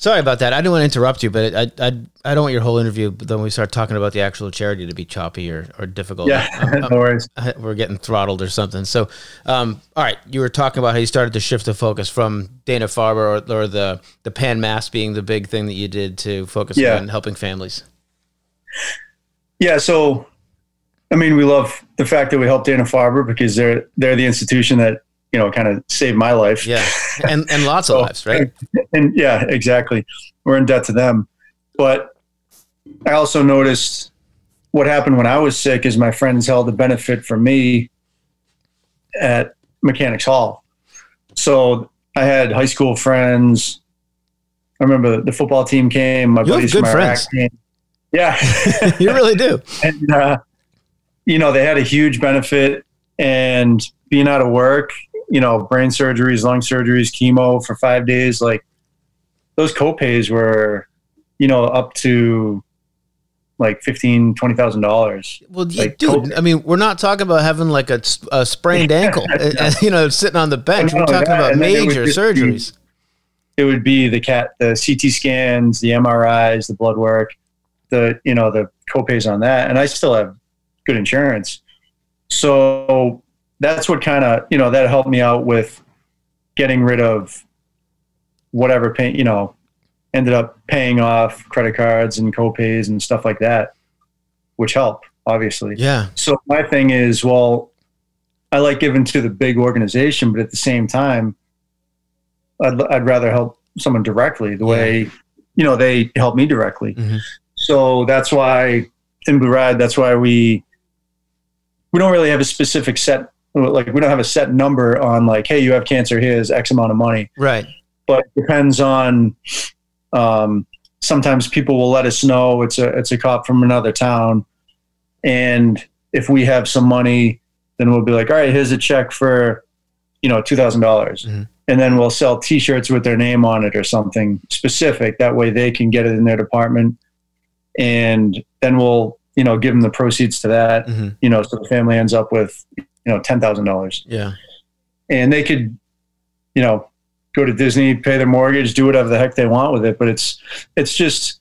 Sorry about that. I didn't want to interrupt you, but I I I don't want your whole interview. But then we start talking about the actual charity to be choppy or, or difficult. yeah I'm- no worries we're getting throttled or something. So, um, all right, you were talking about how you started to shift the focus from Dana Farber or, or the the Pan Mass being the big thing that you did to focus Yeah. on helping families. Yeah, so I mean, we love the fact that we helped Dana Farber because they're they're the institution that you know kind of saved my life. Yeah, and and lots of lives, right? and yeah, exactly. We're in debt to them, but I also noticed what happened when I was sick is my friends held a benefit for me at Mechanics Hall. So I had high school friends. I remember the football team came. My You buddies good from Iraq friends. came. Yeah. you really do. and uh, you know they had a huge benefit and being out of work you know brain surgeries lung surgeries chemo for five days like those copays were you know up to like fifteen twenty thousand dollars Well, Like, dude, COVID. I mean, we're not talking about having like a, a sprained ankle, uh, uh, you know, sitting on the bench. We're talking about then it major be- surgeries. it would be the cat the ct scans the mris the blood work the you know the copays on that and i still have good insurance so that's what kind of you know that helped me out with getting rid of whatever pay, you know, ended up paying off credit cards and copays and stuff like that, which help obviously. Yeah. So my thing is, well, I like giving to the big organization, but at the same time, I'd, I'd rather help someone directly the way, you know, they help me directly. Mhm. So that's why Thin Blue Ride, that's why we, we don't really have a specific set, like we don't have a set number on like, Hey, you have cancer. Here's X amount of money Right. but it depends on um, sometimes people will let us know it's a it's a cop from another town and if we have some money then we'll be like all right here's a check for you know $2000 Mhm. and then we'll sell t-shirts with their name on it or something specific that way they can get it in their department and then we'll you know give them the proceeds to that hmm you know so the family ends up with you know $10000 Yeah. and they could, you know, go to Disney, pay their mortgage, do whatever the heck they want with it. But it's it's just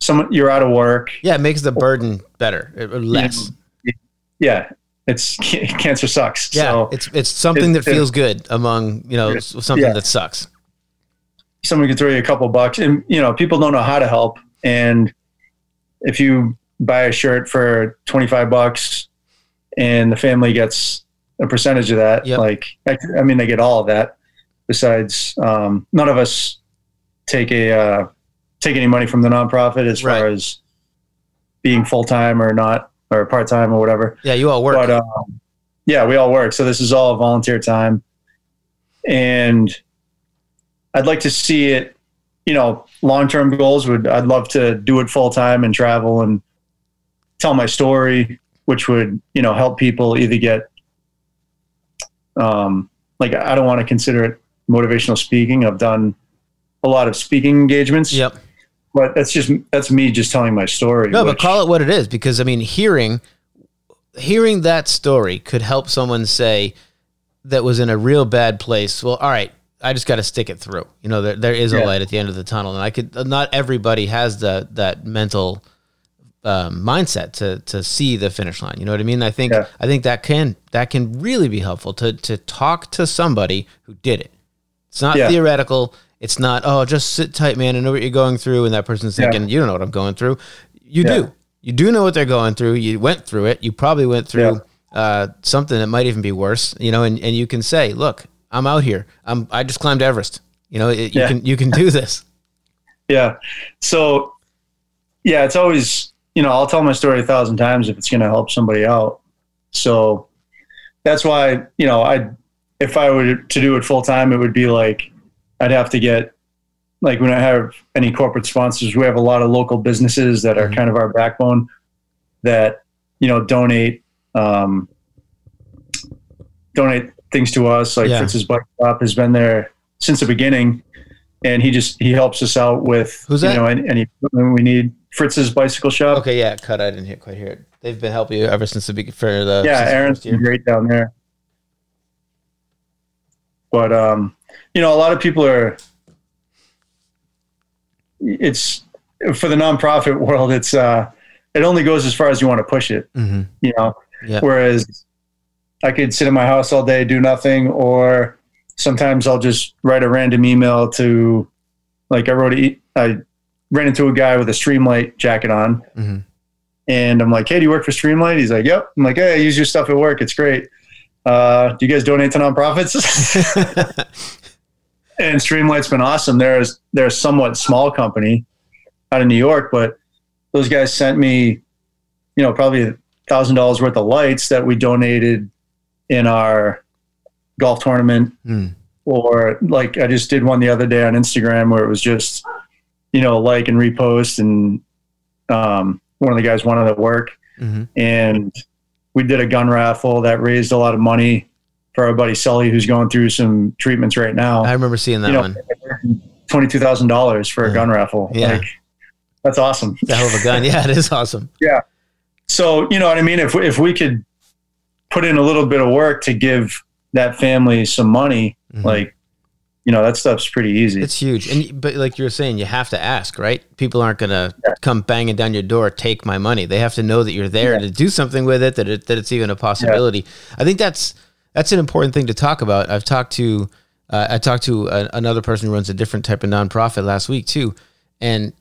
someone you're out of work. Yeah. It makes the burden better, uh, uh, less. Yeah, it's cancer sucks. Yeah. So it's it's something it- that feels good among you know something Yeah. that sucks. someone can throw you a couple bucks, and you know people don't know how to help. And if you buy a shirt for twenty five bucks, and the family gets a percentage of that, Yep. like I, I mean, they get all of that. Besides, um, none of us take a uh, take any money from the nonprofit as far as being full time or not or part time or whatever. Yeah. You all work. But um, yeah, we all work. So this is all volunteer time, and I'd like to see it. You know, long term goals would I'd love to do it full time and travel and tell my story, which would you know help people either get. Um, like I don't want to consider it motivational speaking. I've done a lot of speaking engagements, yep. but that's just that's me just telling my story. No, but call it what it is because I mean, hearing hearing that story could help someone say that was in a real bad place. Well, all right, I just got to stick it through. You know, there there is a Yeah. light at the end of the tunnel, and I could. Not everybody has the that mental um, mindset to to see the finish line. You know what I mean? I think Yeah. I think that can that can really be helpful to to talk to somebody who did it. It's not Yeah. theoretical. It's not oh just sit tight, man. I know what you're going through, and that person's Yeah. thinking you don't know what I'm going through. You Yeah. do. You do know what they're going through. You went through it. You probably went through uh, something that might even be worse. You know, and, and you can say, look, I'm out here. I'm I just climbed Everest. You know, it, you Yeah. can you can do this. Yeah. So, yeah, it's always, you know, I'll tell my story a thousand times if it's going to help somebody out. So that's why, you know, I, if I were to do it full time, it would be like, I'd have to get, like, we don't have any corporate sponsors. We have a lot of local businesses that are Mhm. kind of our backbone that, you know, donate, um, donate things to us. Like Yeah. Fritz's Bike Shop has been there since the beginning, and he just he helps us out with Who's you that? know any, any equipment we need. Fritz's Bicycle Shop. Okay, yeah, cut. I didn't quite hear it. They've been helping you ever since the big for the yeah, the Aaron's first been great down there. But um, you know, a lot of people are. It's for the nonprofit world. It's uh, it only goes as far as you want to push it. hmm You know, Yeah. whereas I could sit in my house all day, do nothing, or sometimes I'll just write a random email to, like I wrote, a, I ran into a guy with a Streamlight jacket on, hmm and I'm like, "Hey, do you work for Streamlight?" He's like, "Yep." I'm like, "Hey, I use your stuff at work. It's great. Uh, do you guys donate to nonprofits?" and Streamlight's been awesome. They're they're a somewhat small company out of New York, but those guys sent me, you know, probably thousand dollars worth of lights that we donated in our golf tournament. Hmm. Or like I just did one the other day on Instagram where it was just, you know, like and repost and um, one of the guys wanted to work hmm and we did a gun raffle that raised a lot of money for our buddy Sully, who's going through some treatments right now. I remember seeing that You know, one. Twenty-two thousand dollars for a Yeah. gun raffle. Yeah. Like, that's awesome. A hell of a gun. Yeah, it is awesome. Yeah. So you know what I mean. If we, if we could put in a little bit of work to give that family some money, Mhm. like you know that stuff's pretty easy. It's huge, and but like you were saying, you have to ask, right? People aren't gonna come banging down your door, take my money. They have to know that you're there Yeah. to do something with it, that it, that it's even a possibility. I think that's that's an important thing to talk about. I've talked to Uh, I talked to a, another person who runs a different type of nonprofit last week too, and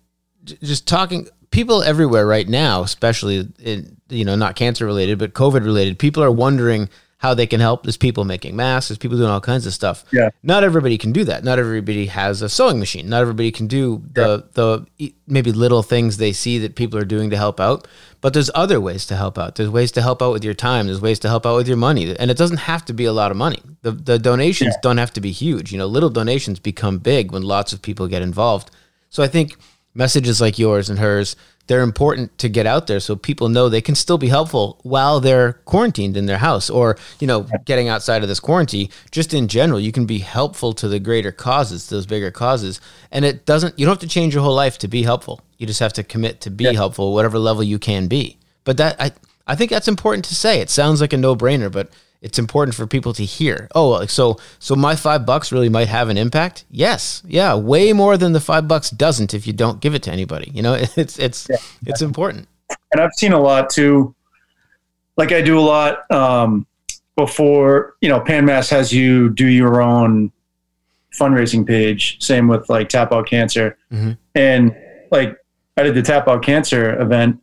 j- just talking people everywhere right now, especially in, you know not cancer related but COVID related, people are wondering how they can help. There's people making masks. There's people doing all kinds of stuff. Yeah. Not everybody can do that. Not everybody has a sewing machine. Not everybody can do the the e- maybe little things they see that people are doing to help out. But there's other ways to help out. There's ways to help out with your time. There's ways to help out with your money. And it doesn't have to be a lot of money. The the donations Yeah. don't have to be huge. You know, little donations become big when lots of people get involved. So I think messages like yours and hers they're important to get out there so people know they can still be helpful while they're quarantined in their house or you know getting outside of this quarantine. Just in general you can be helpful to the greater causes those bigger causes. And it doesn't you don't have to change your whole life to be helpful. You just have to commit to be helpful whatever level you can be. But that i i think that's important to say. It sounds like a no-brainer but it's important for people to hear. Oh, like so so my 5 bucks really might have an impact? Yes. Yeah, way more than the 5 bucks doesn't if you don't give it to anybody. You know, it's it's it's important. and I've seen a lot too. Like I do a lot um, before, you know, PanMass has you do your own fundraising page. Same with like Tap Out Cancer, Mhm. and like I did the Tap Out Cancer event,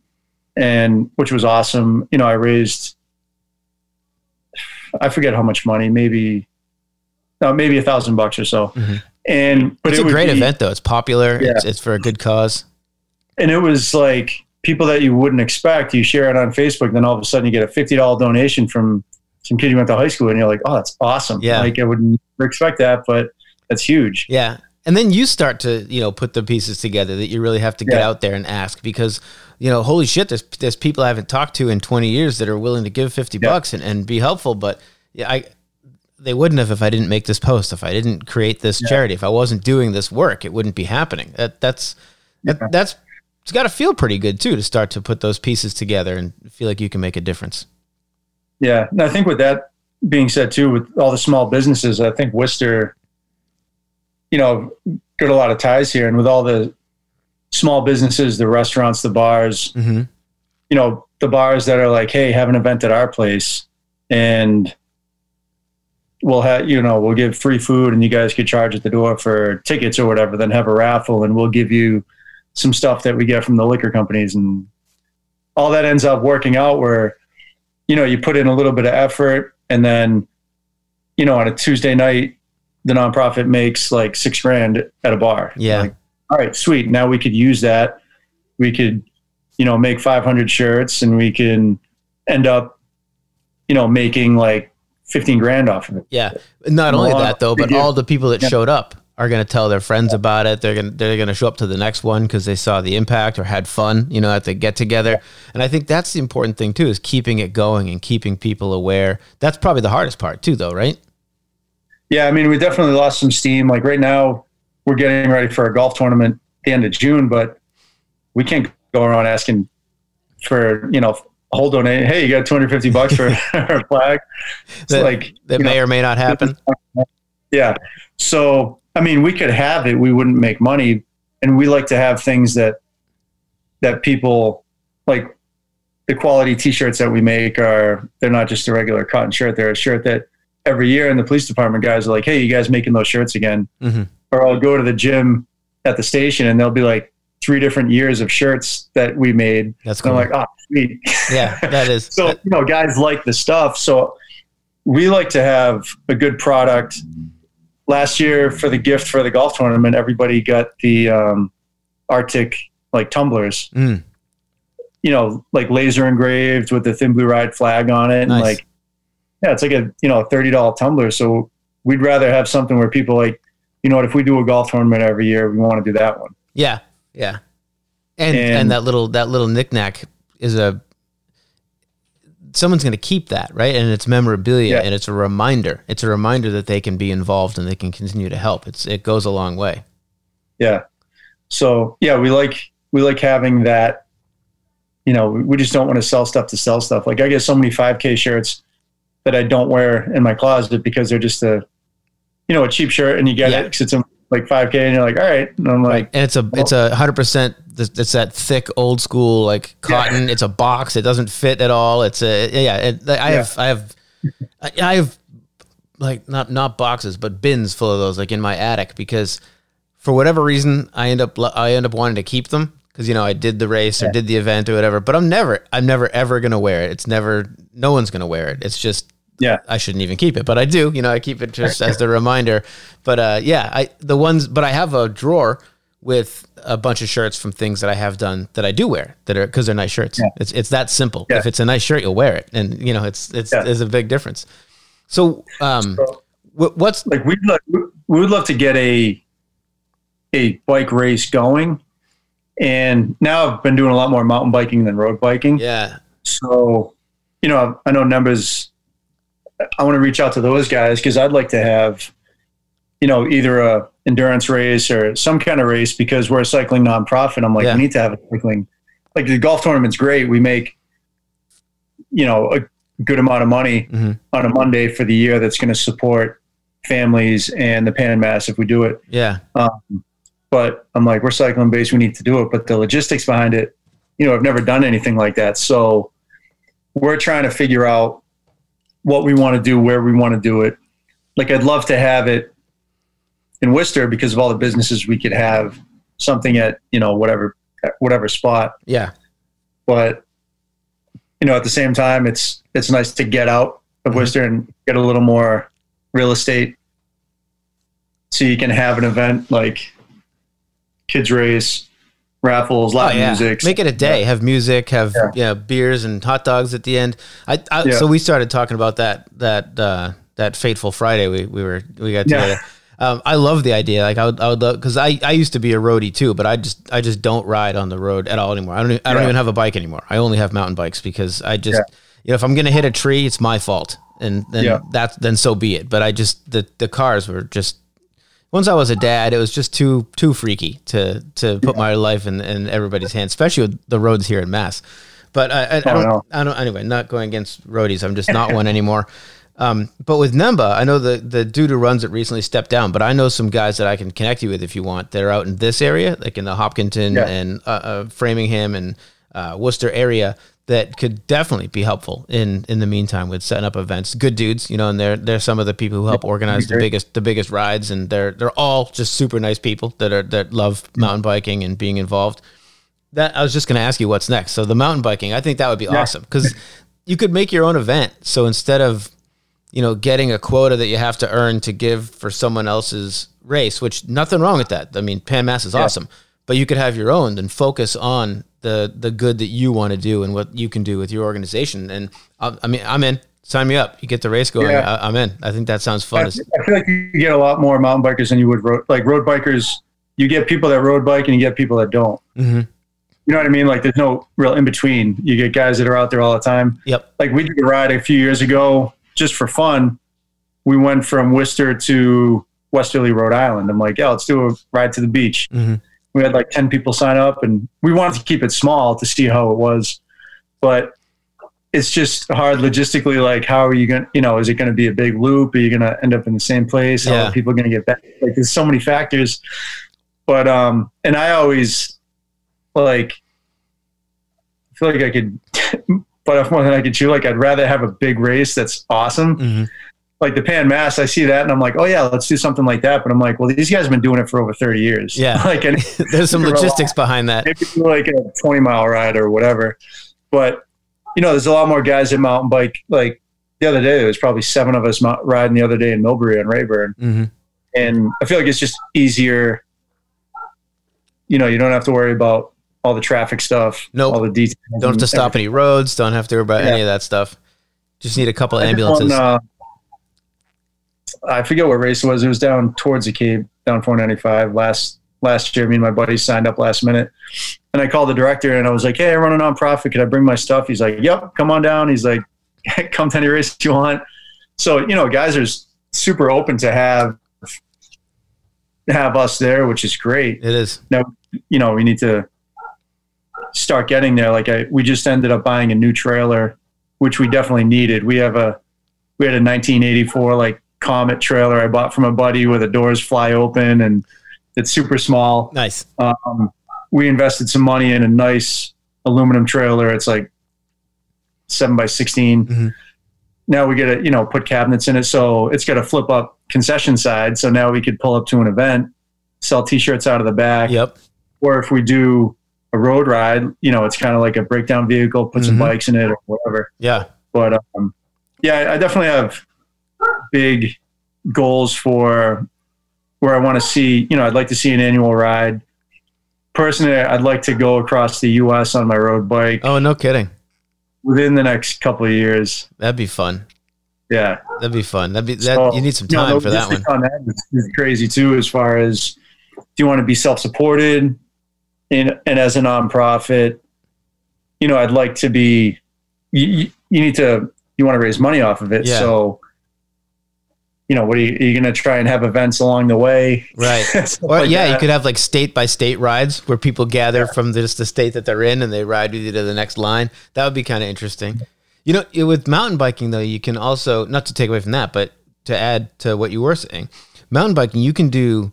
and which was awesome. You know, I raised, I forget how much money, maybe, no, maybe a thousand bucks or so. Mhm. And but It's it a great be- event though. It's popular. Yeah. It's it's for a good cause. and it was like people that you wouldn't expect. You share it on Facebook, then all of a sudden you get a fifty dollar donation from some kid you went to high school, and you're like, "Oh, that's awesome!" Yeah. like I would never expect that, but that's huge. Yeah. And then you start to, you know, put the pieces together that you really have to get Yeah. out there and ask because, you know, holy shit, there's there's people I haven't talked to in 20 years that are willing to give 50 Yeah. bucks and, and be helpful, but yeah, I they wouldn't have if I didn't make this post, if I didn't create this charity, if I wasn't doing this work, it wouldn't be happening. That that's that, Yeah. that's it's got to feel pretty good too to start to put those pieces together and feel like you can make a difference. Yeah, and I think with that being said too, with all the small businesses, I think Worcester, you know, got a lot of ties here, and with all the small businesses, the restaurants, the bars, Mhm. you know, the bars that are like, hey, have an event at our place and we'll have, you know, we'll give free food and you guys could charge at the door for tickets or whatever, then have a raffle and we'll give you some stuff that we get from the liquor companies. And all that ends up working out where, you know, you put in a little bit of effort and then, you know, on a Tuesday night, the nonprofit makes like six grand at a bar. Yeah. Like, all right, sweet. Now we could use that. We could, you know, make 500 shirts and we can end up, you know, making like 15 grand off of it. Yeah. Not only that though, but yeah. all the people that Yeah. showed up are going to tell their friends about it. They're going to they're going to show up to the next one because they saw the impact or had fun, you know, at the get together. And I think that's the important thing too is keeping it going and keeping people aware. That's probably the hardest part too, though, right? Yeah, I mean, we definitely lost some steam. Like right now, we're getting ready for a golf tournament at the end of June, but we can't go around asking for, you know, a whole donate. Hey, you got 250 bucks for our flag. It's That, like, that may know, or may not happen. Yeah. So, I mean, we could have it, we wouldn't make money. And we like to have things that, that people like the quality t-shirts that we make are, they're not just a regular cotton shirt. They're a shirt that every year in the police department guys are like, Hey, you guys making those shirts again? Mhm. Or I'll go to the gym at the station and there'll be like three different years of shirts that we made. That's And I'm cool. like, oh, sweet. yeah, that is. So, you know, guys like the stuff. So we like to have a good product. Last year for the gift for the golf tournament, everybody got the um, RTIC like tumblers, Mm, you know, like laser engraved with the Thin Blue Ride flag on it. And like, yeah, it's like a, you know, a $30 tumbler. So we'd rather have something where people like, you know what, if we do a golf tournament every year, we want to do that one. yeah, yeah. And, and And- that little that little knickknack is a someone's going to keep that right, and it's memorabilia Yeah. and it's a reminder. It's a reminder that they can be involved and they can continue to help. It's it goes a long way. Yeah. So yeah, we like we like having that. You know, we we just don't want to sell stuff to sell stuff. Like I get so many 5K shirts that I don't wear in my closet because they're just a, you know, a cheap shirt, and you get Yeah. it 'cause it's a, like 5K, and you're like, all right, and I'm like, and it's a oh. it's a hundred percent. It's that thick old school like cotton. It's a box. It doesn't fit at all. It's a yeah. It, I have I have I I have like not not boxes, but bins full of those, like in my attic, because for whatever reason, I end up I end up wanting to keep them because you know I did the race or did the event or whatever. But I'm never I'm never ever gonna wear it. It's never no one's gonna wear it. It's just Yeah. I shouldn't even keep it, but I do. You know, I keep it just as the reminder. But uh, yeah, I the ones, but I have a drawer with a bunch of shirts from things that I have done that I do wear that are because they're nice shirts. It's it's that simple. Yeah. If it's a nice shirt, you'll wear it, and you know, it's it's Yeah. there's a big difference. So, um, wh- what's like we'd like we would love to get a a bike race going and now i've been doing a lot more mountain biking than road biking yeah, so you know i know numbers i want to reach out to those guys because i'd like to have you know either a endurance race or some kind of race because we're a cycling nonprofit i'm like Yeah. we need to have a cycling like the golf tournament's great we make you know a good amount of money Mhm. on a monday for the year that's going to support families and the pan mass if we do it yeah, but I'm like, we're cycling based, we need to do it. But the logistics behind it, you know, I've never done anything like that. So we're trying to figure out what we want to do, where we want to do it. Like, I'd love to have it in Worcester because of all the businesses we could have something at, you know, whatever, whatever spot. yeah, But, you know, at the same time, it's, it's nice to get out of Mhm. Worcester and get a little more real estate so you can have an event like kids race, raffles, oh live yeah. music. Make it a day. Have music. Have Yeah. yeah. beers and hot dogs at the end. I, I Yeah. so we started talking about that that uh, that fateful Friday we we were we got Yeah. together. Um, I love the idea. Like I would, I would love because I, I used to be a roadie too, but I just I just don't ride on the road at all anymore. I don't I don't Yeah. even have a bike anymore. I only have mountain bikes because I just Yeah. you know if I'm gonna hit a tree, it's my fault, and then Yeah. that's then so be it. But I just the the cars were just once I was a dad, it was just too too freaky to to put my life in, in everybody's hands, especially with the roads here in Mass. But I, I, I Oh, don't no. I don't anyway. Not going against roadies. I'm just not one anymore. Um, but with Nemba, I know the the dude who runs it recently stepped down, but I know some guys that I can connect you with if you want. They're out in this area, like in the Hopkinton Yeah. and uh, uh, Framingham and uh, Worcester area, that could definitely be helpful in in the meantime with setting up events. Good dudes, you know, and they're they're some of the people who help organize the biggest the biggest rides, and they're they're all just super nice people that are that love mountain biking and being involved. That I was just going to ask you what's next. So the mountain biking, I think that would be awesome because you could make your own event. So instead of you know getting a quota that you have to earn to give for someone else's race, which nothing wrong with that. I mean, Pan Mass is awesome, but you could have your own and focus on the the good that you want to do and what you can do with your organization. And I, I mean, I'm in. Sign me up. You get the race going. Yeah. I, I'm in. I think that sounds I, fun. I feel like you get a lot more mountain bikers than you would road, like road bikers. You get people that road bike and you get people that don't. hmm You know what I mean? Like there's no real in between. You get guys that are out there all the time. Yep. Like we did a ride a few years ago just for fun. We went from Worcester to Westerly, Rhode Island. I'm like, yeah, let's do a ride to the beach. Mhm. We had like 10 people sign up and we wanted to keep it small to see how it was. But it's just hard logistically. Like, how are you going to, you know, is it going to be a big loop? Are you going to end up in the same place? How Yeah. are people going to get back? Like, there's so many factors. But, um, and I always like, I feel like I could, but if more than I could chew, like, I'd rather have a big race that's awesome hmm like the Pan Mass, I see that and I'm like, oh yeah, let's do something like that. But I'm like, well, these guys have been doing it for over 30 years. Yeah. like and There's some logistics behind that. maybe like a 20 mile ride or whatever. But you know, there's a lot more guys that mountain bike. Like the other day, there was probably seven of us riding the other day in Millbury and Rayburn, hmm and I feel like it's just easier. You know, you don't have to worry about all the traffic stuff, Nope. all the details. Don't have to stop any roads. Don't have to worry about Yeah. any of that stuff. Just need a couple ambulances. uh, I forget what race it was. It was down towards the Cape, down 495 last last year. Me and my buddies signed up last minute, and I called the director and I was like, "Hey, I run a nonprofit. Could I bring my stuff?" He's like, "Yep, come on down." He's like, "Come to any race you want." So you know, guys are super open to have have us there, which is great it is. Now. You know, we need to start getting there. Like I, we just ended up buying a new trailer, which we definitely needed. We have a, we had a 1984 like Comet trailer I bought from a buddy where the doors fly open and it's super small. Nice. Um, we invested some money in a nice aluminum trailer. It's like seven by 16. Mhm. now we get to, you know, put cabinets in it. So it's got a flip up concession side. So now we could pull up to an event, sell t-shirts out of the back. Yep. Or if we do a road ride, you know, it's kind of like a breakdown vehicle, put some Mhm. bikes in it or whatever. Yeah. But um, yeah, I definitely have big goals for where I want to see. You know, I'd like to see an annual ride. Personally, I'd like to go across the U.S. on my road bike Oh, no kidding. within the next couple of years. That'd be fun. Yeah, That'd be fun. That'd be that. So, you need some you know, time for that one. On that is, is crazy too. As far as do you want to be self-supported, and and as a nonprofit, you know, I'd like to be. You, you, you need to you want to raise money off of it. Yeah. So, you know, what are you, you going to try and have events along the way? Right. Or like yeah, you could have like state by state rides where people gather from just the state that they're in and they ride with you to the next line. That would be kind of interesting. You know, with mountain biking though, you can also not to take away from that, but to add to what you were saying, mountain biking you can do,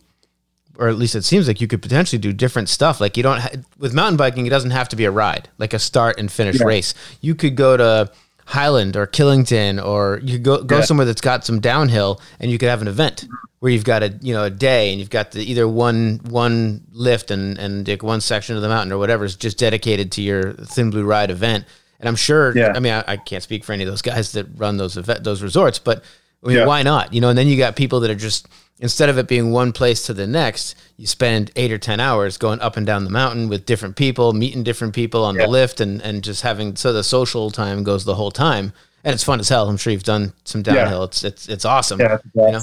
or at least it seems like you could potentially do different stuff. Like you don't ha- with mountain biking, it doesn't have to be a ride, like a start and finish Yeah. race. You could go to Highland or Killington, or you could go go Yeah. somewhere that's got some downhill, and you could have an event where you've got a you know a day, and you've got the, either one one lift and and like one section of the mountain or whatever is just dedicated to your Thin Blue Ride event. And I'm sure, Yeah. I mean, I, I can't speak for any of those guys that run those event, those resorts, but I mean, Yeah. why not? You know, and then you got people that are just instead of it being one place to the next, you spend eight or ten hours going up and down the mountain with different people, meeting different people on Yeah. the lift, and and just having so the social time goes the whole time, and it's fun as hell. I'm sure you've done some Yeah. downhill. It's it's it's awesome. Yeah, You know?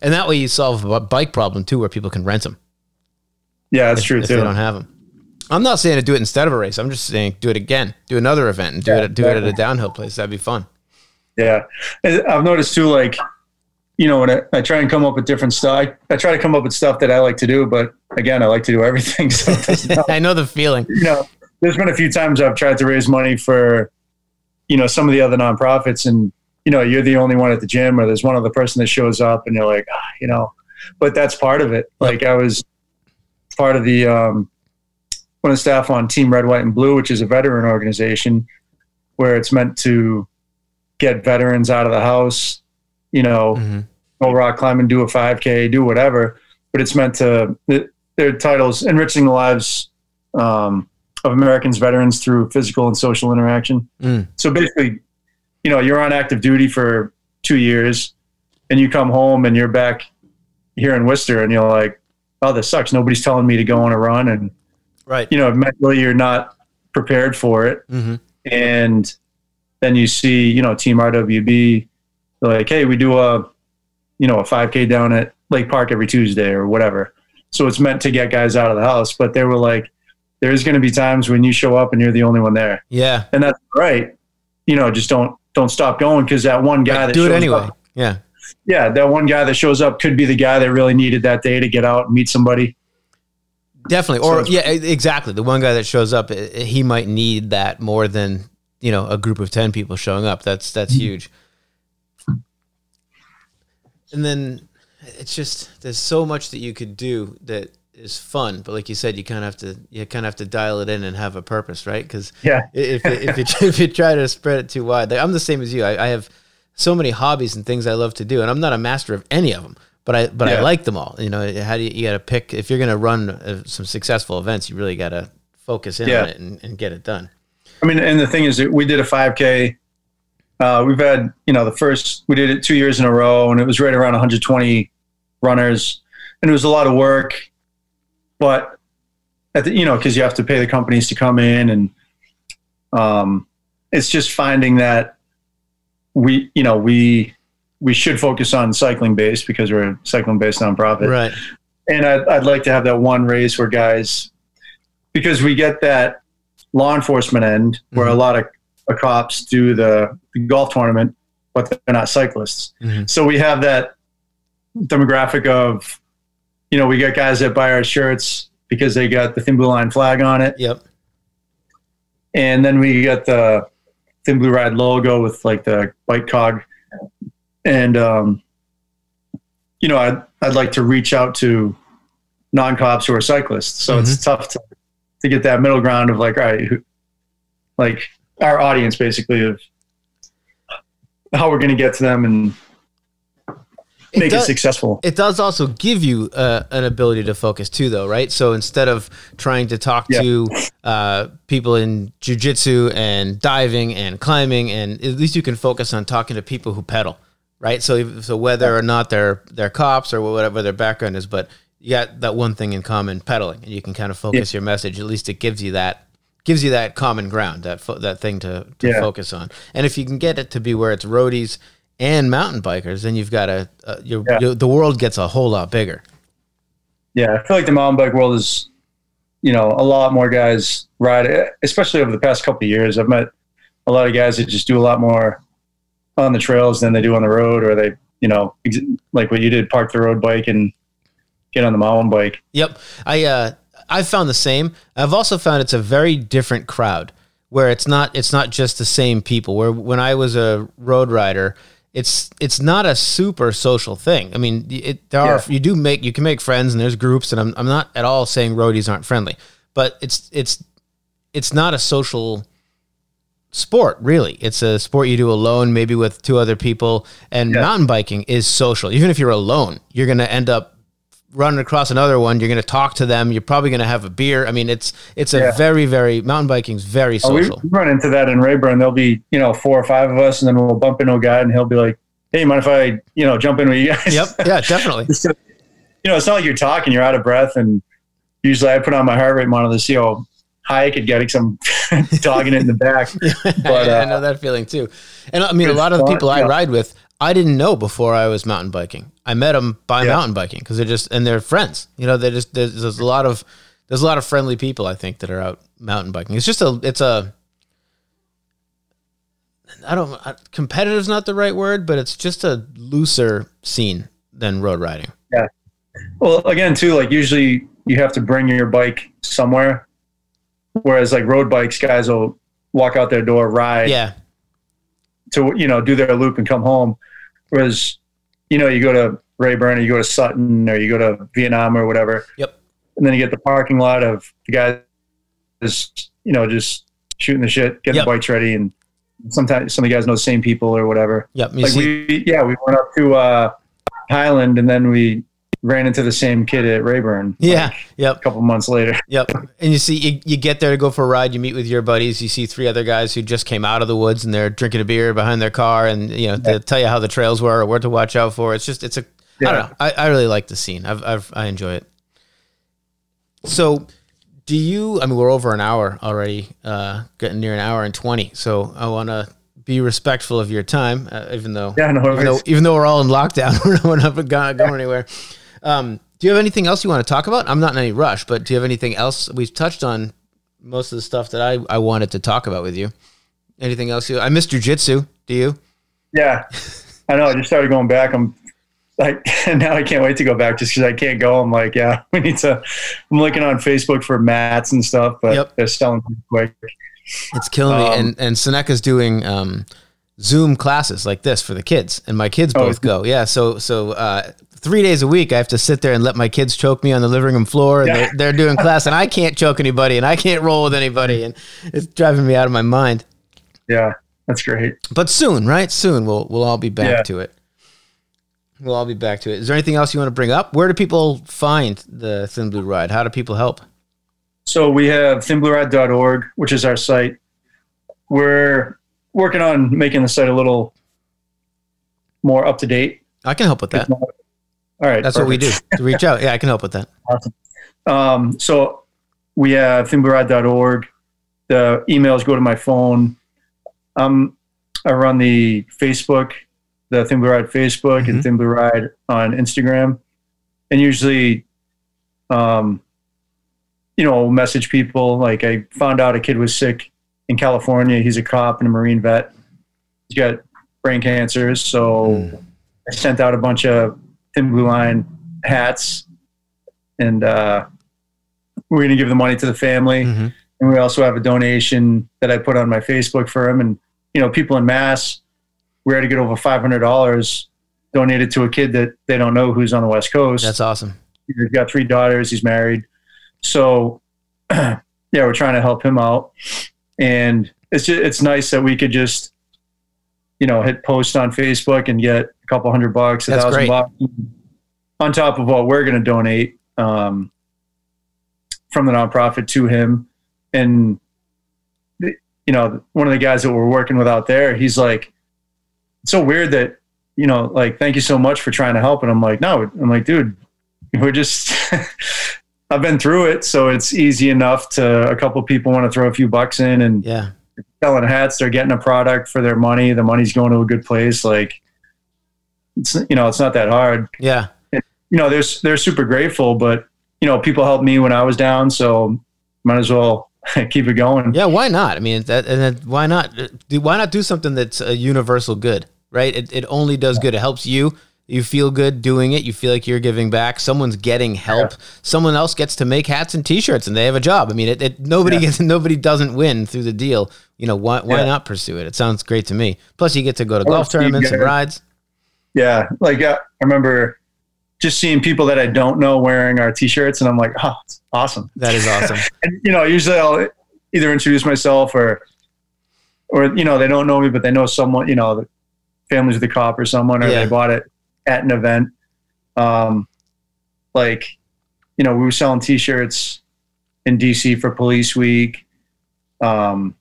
And that way you solve a bike problem too, where people can rent them yeah, that's if, true if too. they don't have them. I'm not saying to do it instead of a race. I'm just saying do it again, do another event, and do Yeah, it do it at a downhill place. That'd be fun. Yeah. I've noticed too, like, you know, when I, I try and come up with different stuff, I, I try to come up with stuff that I like to do, but again, I like to do everything. So, it doesn't help. I know the feeling. you know, there's been a few times I've tried to raise money for, you know, some of the other nonprofits and, you know, you're the only one at the gym or there's one other person that shows up and you're like, ah, you know, but that's part of it. Like I was part of the, um, one of the staff on Team Red, White, and Blue, which is a veteran organization where it's meant to get veterans out of the house, you know, Mhm. go rock climbing, do a 5K, do whatever. But it's meant to, th- their titles, enriching the lives um, of Americans, veterans through physical and social interaction. Mm. So basically, you know, you're on active duty for two years and you come home and you're back here in Worcester and you're like, oh, this sucks. Nobody's telling me to go on a run. And, Right. you know, mentally you're not prepared for it hmm and then you see you know team rwb like hey we do a you know a 5k down at lake park every tuesday or whatever so it's meant to get guys out of the house but they were like there's going to be times when you show up and you're the only one there Yeah. and that's right you know just don't don't stop going because that one guy Like, that do it anyway. up- Yeah. yeah that one guy that shows up could be the guy that really needed that day to get out and meet somebody Definitely. Or it's- yeah, exactly. The one guy that shows up, he might need that more than you know a group of ten people showing up. That's that's huge. And then it's just there's so much that you could do that is fun, but like you said, you kind of have to you kind of have to dial it in and have a purpose, right? Because yeah if if you, if you try to spread it too wide, like, I'm the same as you. I, I have so many hobbies and things I love to do, and I'm not a master of any of them. But I but I like them all. You know, how do you, you got to pick if you're going to run uh, some successful events, you really got to focus in Yeah. on it and, and get it done. I mean, and the thing is that we did a 5K. Uh, we've had, you know, the first, we did it two years in a row and it was right around 120 runners and it was a lot of work. But, at the, you know, because you have to pay the companies to come in and um, it's just finding that we, you know, we, we should focus on cycling based because we're a cycling based nonprofit Right. and I'd, I'd like to have that one race where guys, because we get that law enforcement end where a lot of cops do the, the golf tournament, but they're not cyclists. Mhm. So we have that demographic of, you know, we get guys that buy our shirts because they got the Thin Blue Line flag on it, Yep. and then we get the Thin Blue Ride logo with like the bike cog, and um, you know, I'd I'd like to reach out to non cops who are cyclists. So it's tough to to get that middle ground of like, all right, who, like our audience basically of how we're going to get to them and make it, does- successful. It does also give you uh, an ability to focus too, though, right? So instead of trying to talk Yeah. to uh, people in jujitsu and diving and climbing, and at least you can focus on talking to people who pedal, right? So, so whether or not they're they're cops or whatever their background is, but you got that one thing in common, pedaling, and you can kind of focus your message. At least it gives you that gives you that common ground, that fo- that thing to, to Yeah. focus on. And if you can get it to be where it's roadies and mountain bikers, then you've got a, a your, Yeah. your- the world gets a whole lot bigger. Yeah, I feel like the mountain bike world is, you know, a lot more guys ride, it, especially over the past couple of years. I've met a lot of guys that just do a lot more on the trails than they do on the road, or they, you know, ex- like what you did, park the road bike and get on the mountain bike. Yep. I uh I've found the same. I've also found it's a very different crowd where it's not it's not just the same people. Where when I was a road rider, it's it's not a super social thing. I mean, it there are Yeah. you do make you can make friends and there's groups and I'm I'm not at all saying roadies aren't friendly, but it's it's it's not a social sport really it's a sport you do alone maybe with two other people and Yeah. mountain biking is social even if you're alone you're going to end up running across another one you're going to talk to them you're probably going to have a beer i mean it's it's a Yeah. very very mountain biking's very Oh, we social we run into that in Rayburn. There'll be, you know, four or five of us, and then we'll bump into a guy, and he'll be like, "Hey, mind if I, you know, jump in with you guys?" yep yeah definitely you know, it's not like you're talking, you're out of breath. And usually I put on my heart rate monitor to see how high I could get because I'm dogging it in the back. But, I, I uh, know that feeling too and i mean a lot of the fun, people i yeah. ride with i didn't know before i was mountain biking i met them by Yeah. mountain biking because they're just and they're friends you know they just there's, there's a lot of there's a lot of friendly people i think that are out mountain biking it's just a it's a I don't competitive's not the right word, but it's just a looser scene than road riding. Yeah. Well, again, too, like usually you have to bring your bike somewhere. Whereas like road bikes, guys will walk out their door, ride Yeah, to, you know, do their loop and come home. Whereas, you know, you go to Rayburn or you go to Sutton or you go to Vietnam or whatever. Yep. And then you get the parking lot of the guys, just, you know, just shooting the shit, getting Yep. the bikes ready. And sometimes some of the guys know the same people or whatever. yep. Like see, we yeah we went up to uh highland and then we ran into the same kid at rayburn yeah, like, yep, a couple months later yep. And you see, you, you get there to go for a ride. You meet with your buddies. You see three other guys who just came out of the woods and they're drinking a beer behind their car, and you know they tell you how the trails were or what to watch out for. It's just it's a I Yeah. don't know. I, I really like the scene. I've, I've I enjoy it. So, do you? I mean, we're over an hour already, uh, getting near an hour and twenty. So I want to be respectful of your time, uh, even though yeah no even though, even though we're all in lockdown, we're not going, going anywhere. Um, do you have anything else you want to talk about? I'm not in any rush, but do you have anything else? We've touched on most of the stuff that I, I wanted to talk about with you. Anything else? You, I missed jujitsu. Do you? yeah i know i just started going back i'm like now i can't wait to go back just because i can't go i'm like yeah we need to i'm looking on facebook for mats and stuff but Yep. they're selling pretty quick It's killing me. Um, And and Seneca's doing um, Zoom classes like this for the kids, and my kids Oh, both go. Yeah, so so uh, three days a week, I have to sit there and let my kids choke me on the living room floor, and Yeah. they're, they're doing class, and I can't choke anybody, and I can't roll with anybody, and it's driving me out of my mind. yeah that's great But soon, right? Soon we'll we'll all be back Yeah. to it. We'll all be back to it. Is there anything else you want to bring up? Where do people find the Thin Blue Ride? How do people help? So we have thinblueride.org, which is our site. We're working on making the site a little more up to date. I can help with that. All right. That's what we do. To reach out. Yeah, I can help with that. Um, so we have thinblueride.org. The emails go to my phone. Um, I run the Facebook, the Thin Blue Ride Facebook and Mhm. Thin Blue Ride on Instagram. And usually, um, you know, message people. Like I found out a kid was sick in California. He's a cop and a Marine vet. He's got brain cancer. So Mm. I sent out a bunch of Thin Blue Line hats and uh, we're going to give the money to the family. Mhm. And we also have a donation that I put on my Facebook for him. And, you know, people in Mass, we had to get over $500 donated to a kid that they don't know who's on the West Coast. That's awesome. He's got three daughters. He's married. So, yeah, we're trying to help him out. And it's just, it's nice that we could just, you know, hit post on Facebook and get couple hundred bucks, a That's thousand great. bucks on top of what we're going to donate um, from the nonprofit to him. And, you know, one of the guys that we're working with out there, he's like, it's so weird that, you know, like, thank you so much for trying to help. And I'm like, no, I'm like, dude, we're just, I've been through it. So it's easy enough to, a couple people want to throw a few bucks in and, Yeah. selling hats. They're getting a product for their money. The money's going to a good place. Like, it's you know, it's not that hard. Yeah. You know, they're they're super grateful, but you know, people helped me when I was down, so might as well keep it going. Yeah, why not? I mean, that, and then why not? Uh, do why not do something that's a universal good, right? It, it only does good. It helps you. You feel good doing it. You feel like you're giving back. Someone's getting help. Someone else gets to make hats and T-shirts, and they have a job. I mean, it, it nobody Yeah. gets nobody doesn't win through the deal. You know, why why Yeah. not pursue it? It sounds great to me. Plus, you get to go to golf tournaments and rides. Yeah, like uh, I remember just seeing people that I don't know wearing our T-shirts, and I'm like, oh, it's awesome. That is awesome. And you know, usually I'll either introduce myself or, or you know, they don't know me, but they know someone. You know, the families with a cop or someone, or Yeah. they bought it at an event. Um, like, you know, we were selling T-shirts in DC for Police Week. Um,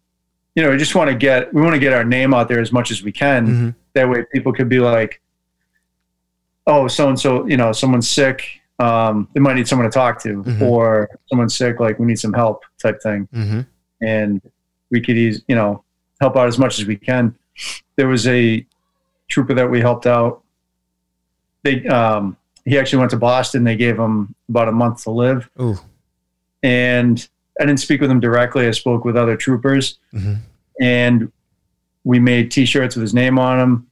you know, we just want to get we want to get our name out there as much as we can. Mhm. That way, people could be like, "Oh, so and so, you know, someone's sick. Um, they might need someone to talk to, Mhm. or someone's sick, like we need some help, type thing." Mhm. and we could use you know help out as much as we can there was a trooper that we helped out they um he actually went to boston they gave him about a month to live Ooh. and i didn't speak with him directly i spoke with other troopers Mhm. and we made t-shirts with his name on them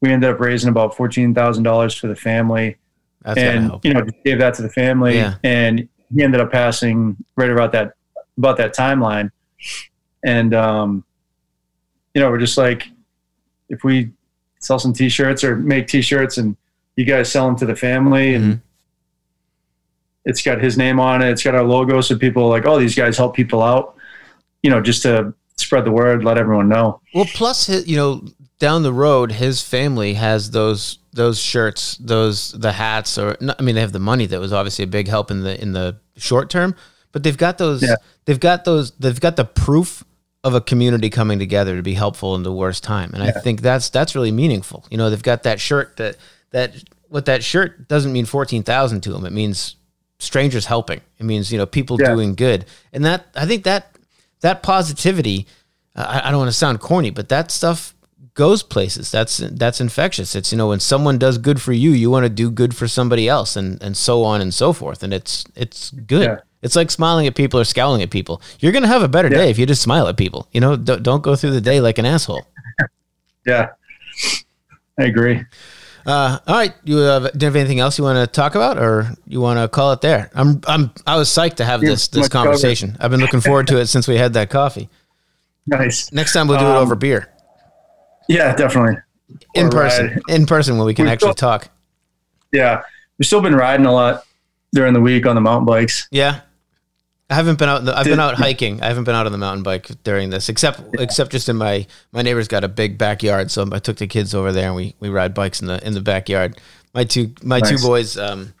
we ended up raising about $14000 for the family. That's and you know just gave that to the family. Yeah. and he ended up passing right about that about that timeline. And um you know we're just like if we sell some t-shirts or make t-shirts and you guys sell them to the family and Mhm. it's got his name on it it's got our logo so people are like oh these guys help people out. You know just to spread the word let everyone know. Well, plus, you know, down the road, his family has those those shirts, those the hats, or I mean, they have the money. That was obviously a big help in the in the short term, but they've got those. Yeah. They've got those. They've got the proof of a community coming together to be helpful in the worst time, and I think that's that's really meaningful. You know, they've got that shirt that that what that shirt doesn't mean fourteen thousand to them. It means strangers helping. It means you know people Yeah. doing good, and that I think that that positivity. I, I don't want to sound corny, but that stuff goes places. That's that's infectious. It's you know when someone does good for you, you want to do good for somebody else, and and so on and so forth. And it's it's good. Yeah. It's like smiling at people or scowling at people. You're gonna have a better Yeah. day if you just smile at people. You know, don't, don't go through the day like an asshole. yeah i agree Uh, all right, you have, do you have anything else you want to talk about, or you want to call it there? I'm I'm I was psyched to have Yeah, this this covered. conversation. I've been looking forward to it since we had that coffee. nice Next time we'll do it Um, over beer yeah definitely in or person. ride. In person when we can We actually still- talk. yeah we've still been riding a lot during the week on the mountain bikes Yeah. I haven't been out. the- I've Did- been out hiking. I haven't been out on the mountain bike during this, except except just in my my neighbor's got a big backyard, so I took the kids over there and we we ride bikes in the in the backyard. My two my two boys, um,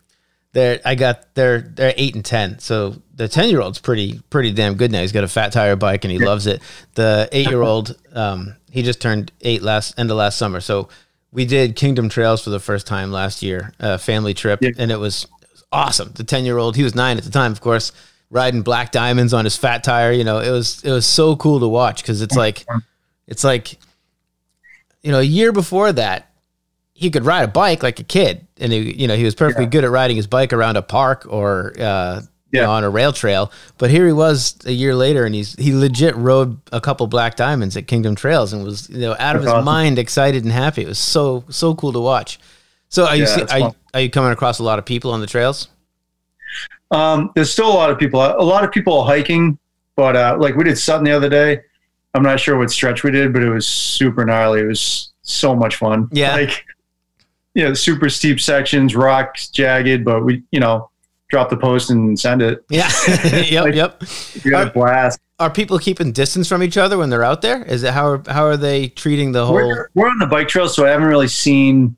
they're I got they're they're eight and ten, so the ten year old's pretty pretty damn good now. He's got a fat tire bike and he loves it. The eight year old, um, he just turned eight last end of last summer, so we did Kingdom Trails for the first time last year, a family trip, Yeah. and it was, it was awesome. The ten year old, he was nine at the time, of course, riding black diamonds on his fat tire. You know, it was it was so cool to watch because it's like, it's like, you know, a year before that, he could ride a bike like a kid, and he, you know, he was perfectly Yeah. good at riding his bike around a park or. Uh, you Yeah. know, on a rail trail, but here he was a year later, and he's he legit rode a couple black diamonds at Kingdom Trails, and was you know out of his awesome. mind, excited and happy. It was so so cool to watch. So are you Yeah, see, are, fun. are you coming across a lot of people on the trails? Um, there's still a lot of people, a lot of people are hiking, but uh, like we did Sutton the other day. I'm not sure what stretch we did, but it was super gnarly. It was so much fun. Yeah. Like, you know, super steep sections, rocks, jagged, but we, you know, drop the post and send it. Yeah. yep. Like- yep. You got a blast. Are people keeping distance from each other when they're out there? Is it how are, how are they treating the whole? We're, we're on the bike trail, so I haven't really seen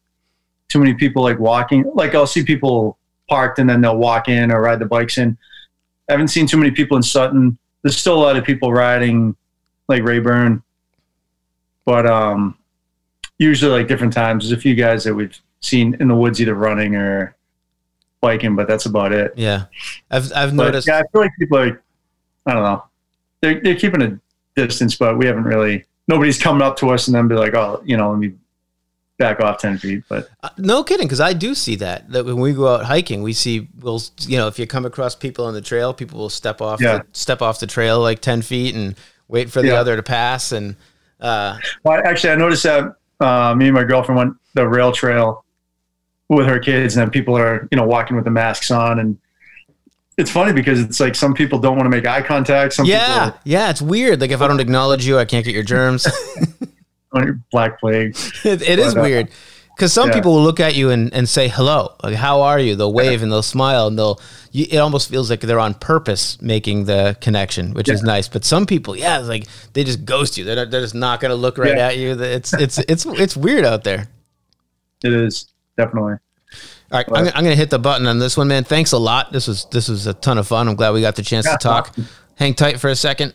too many people like walking. Like I'll see people parked and then they'll walk in or ride the bikes in. I haven't seen too many people in Sutton. There's still a lot of people riding like Rayburn, but um, usually like different times. There's a few guys that we've seen in the woods either running or biking, but that's about it. Yeah, I've I've But noticed. yeah, I feel like people are, I don't know, they're, they're keeping a distance, but we haven't really, nobody's coming up to us and then be like, oh, you know, let me back off 10 feet. But Uh, No kidding, because I do see that. That when we go out hiking, we see we'll you know if you come across people on the trail, people will step off Yeah. the, step off the trail like ten feet and wait for the Yeah. other to pass. And uh, well, actually, I noticed that uh, me and my girlfriend went the rail trail with her kids, and then people are, you know, walking with the masks on. And it's funny because it's like some people don't want to make eye contact. Some yeah, yeah, it's weird. Like if I don't acknowledge you, I can't get your germs. people black plague. it, it is But, uh, weird because some yeah. people will look at you and, and say hello, like how are you? They'll wave and they'll smile and they'll. You, it almost feels like they're on purpose making the connection, which is nice. But some people, yeah, it's like they just ghost you. They're not, they're just not going to look right Yeah. at you. It's it's it's it's weird out there. It is definitely. All right, I'm, I'm going to hit the button on this one, man. Thanks a lot. This was this was a ton of fun. I'm glad we got the chance Yeah, to talk. awesome. Hang tight for a second.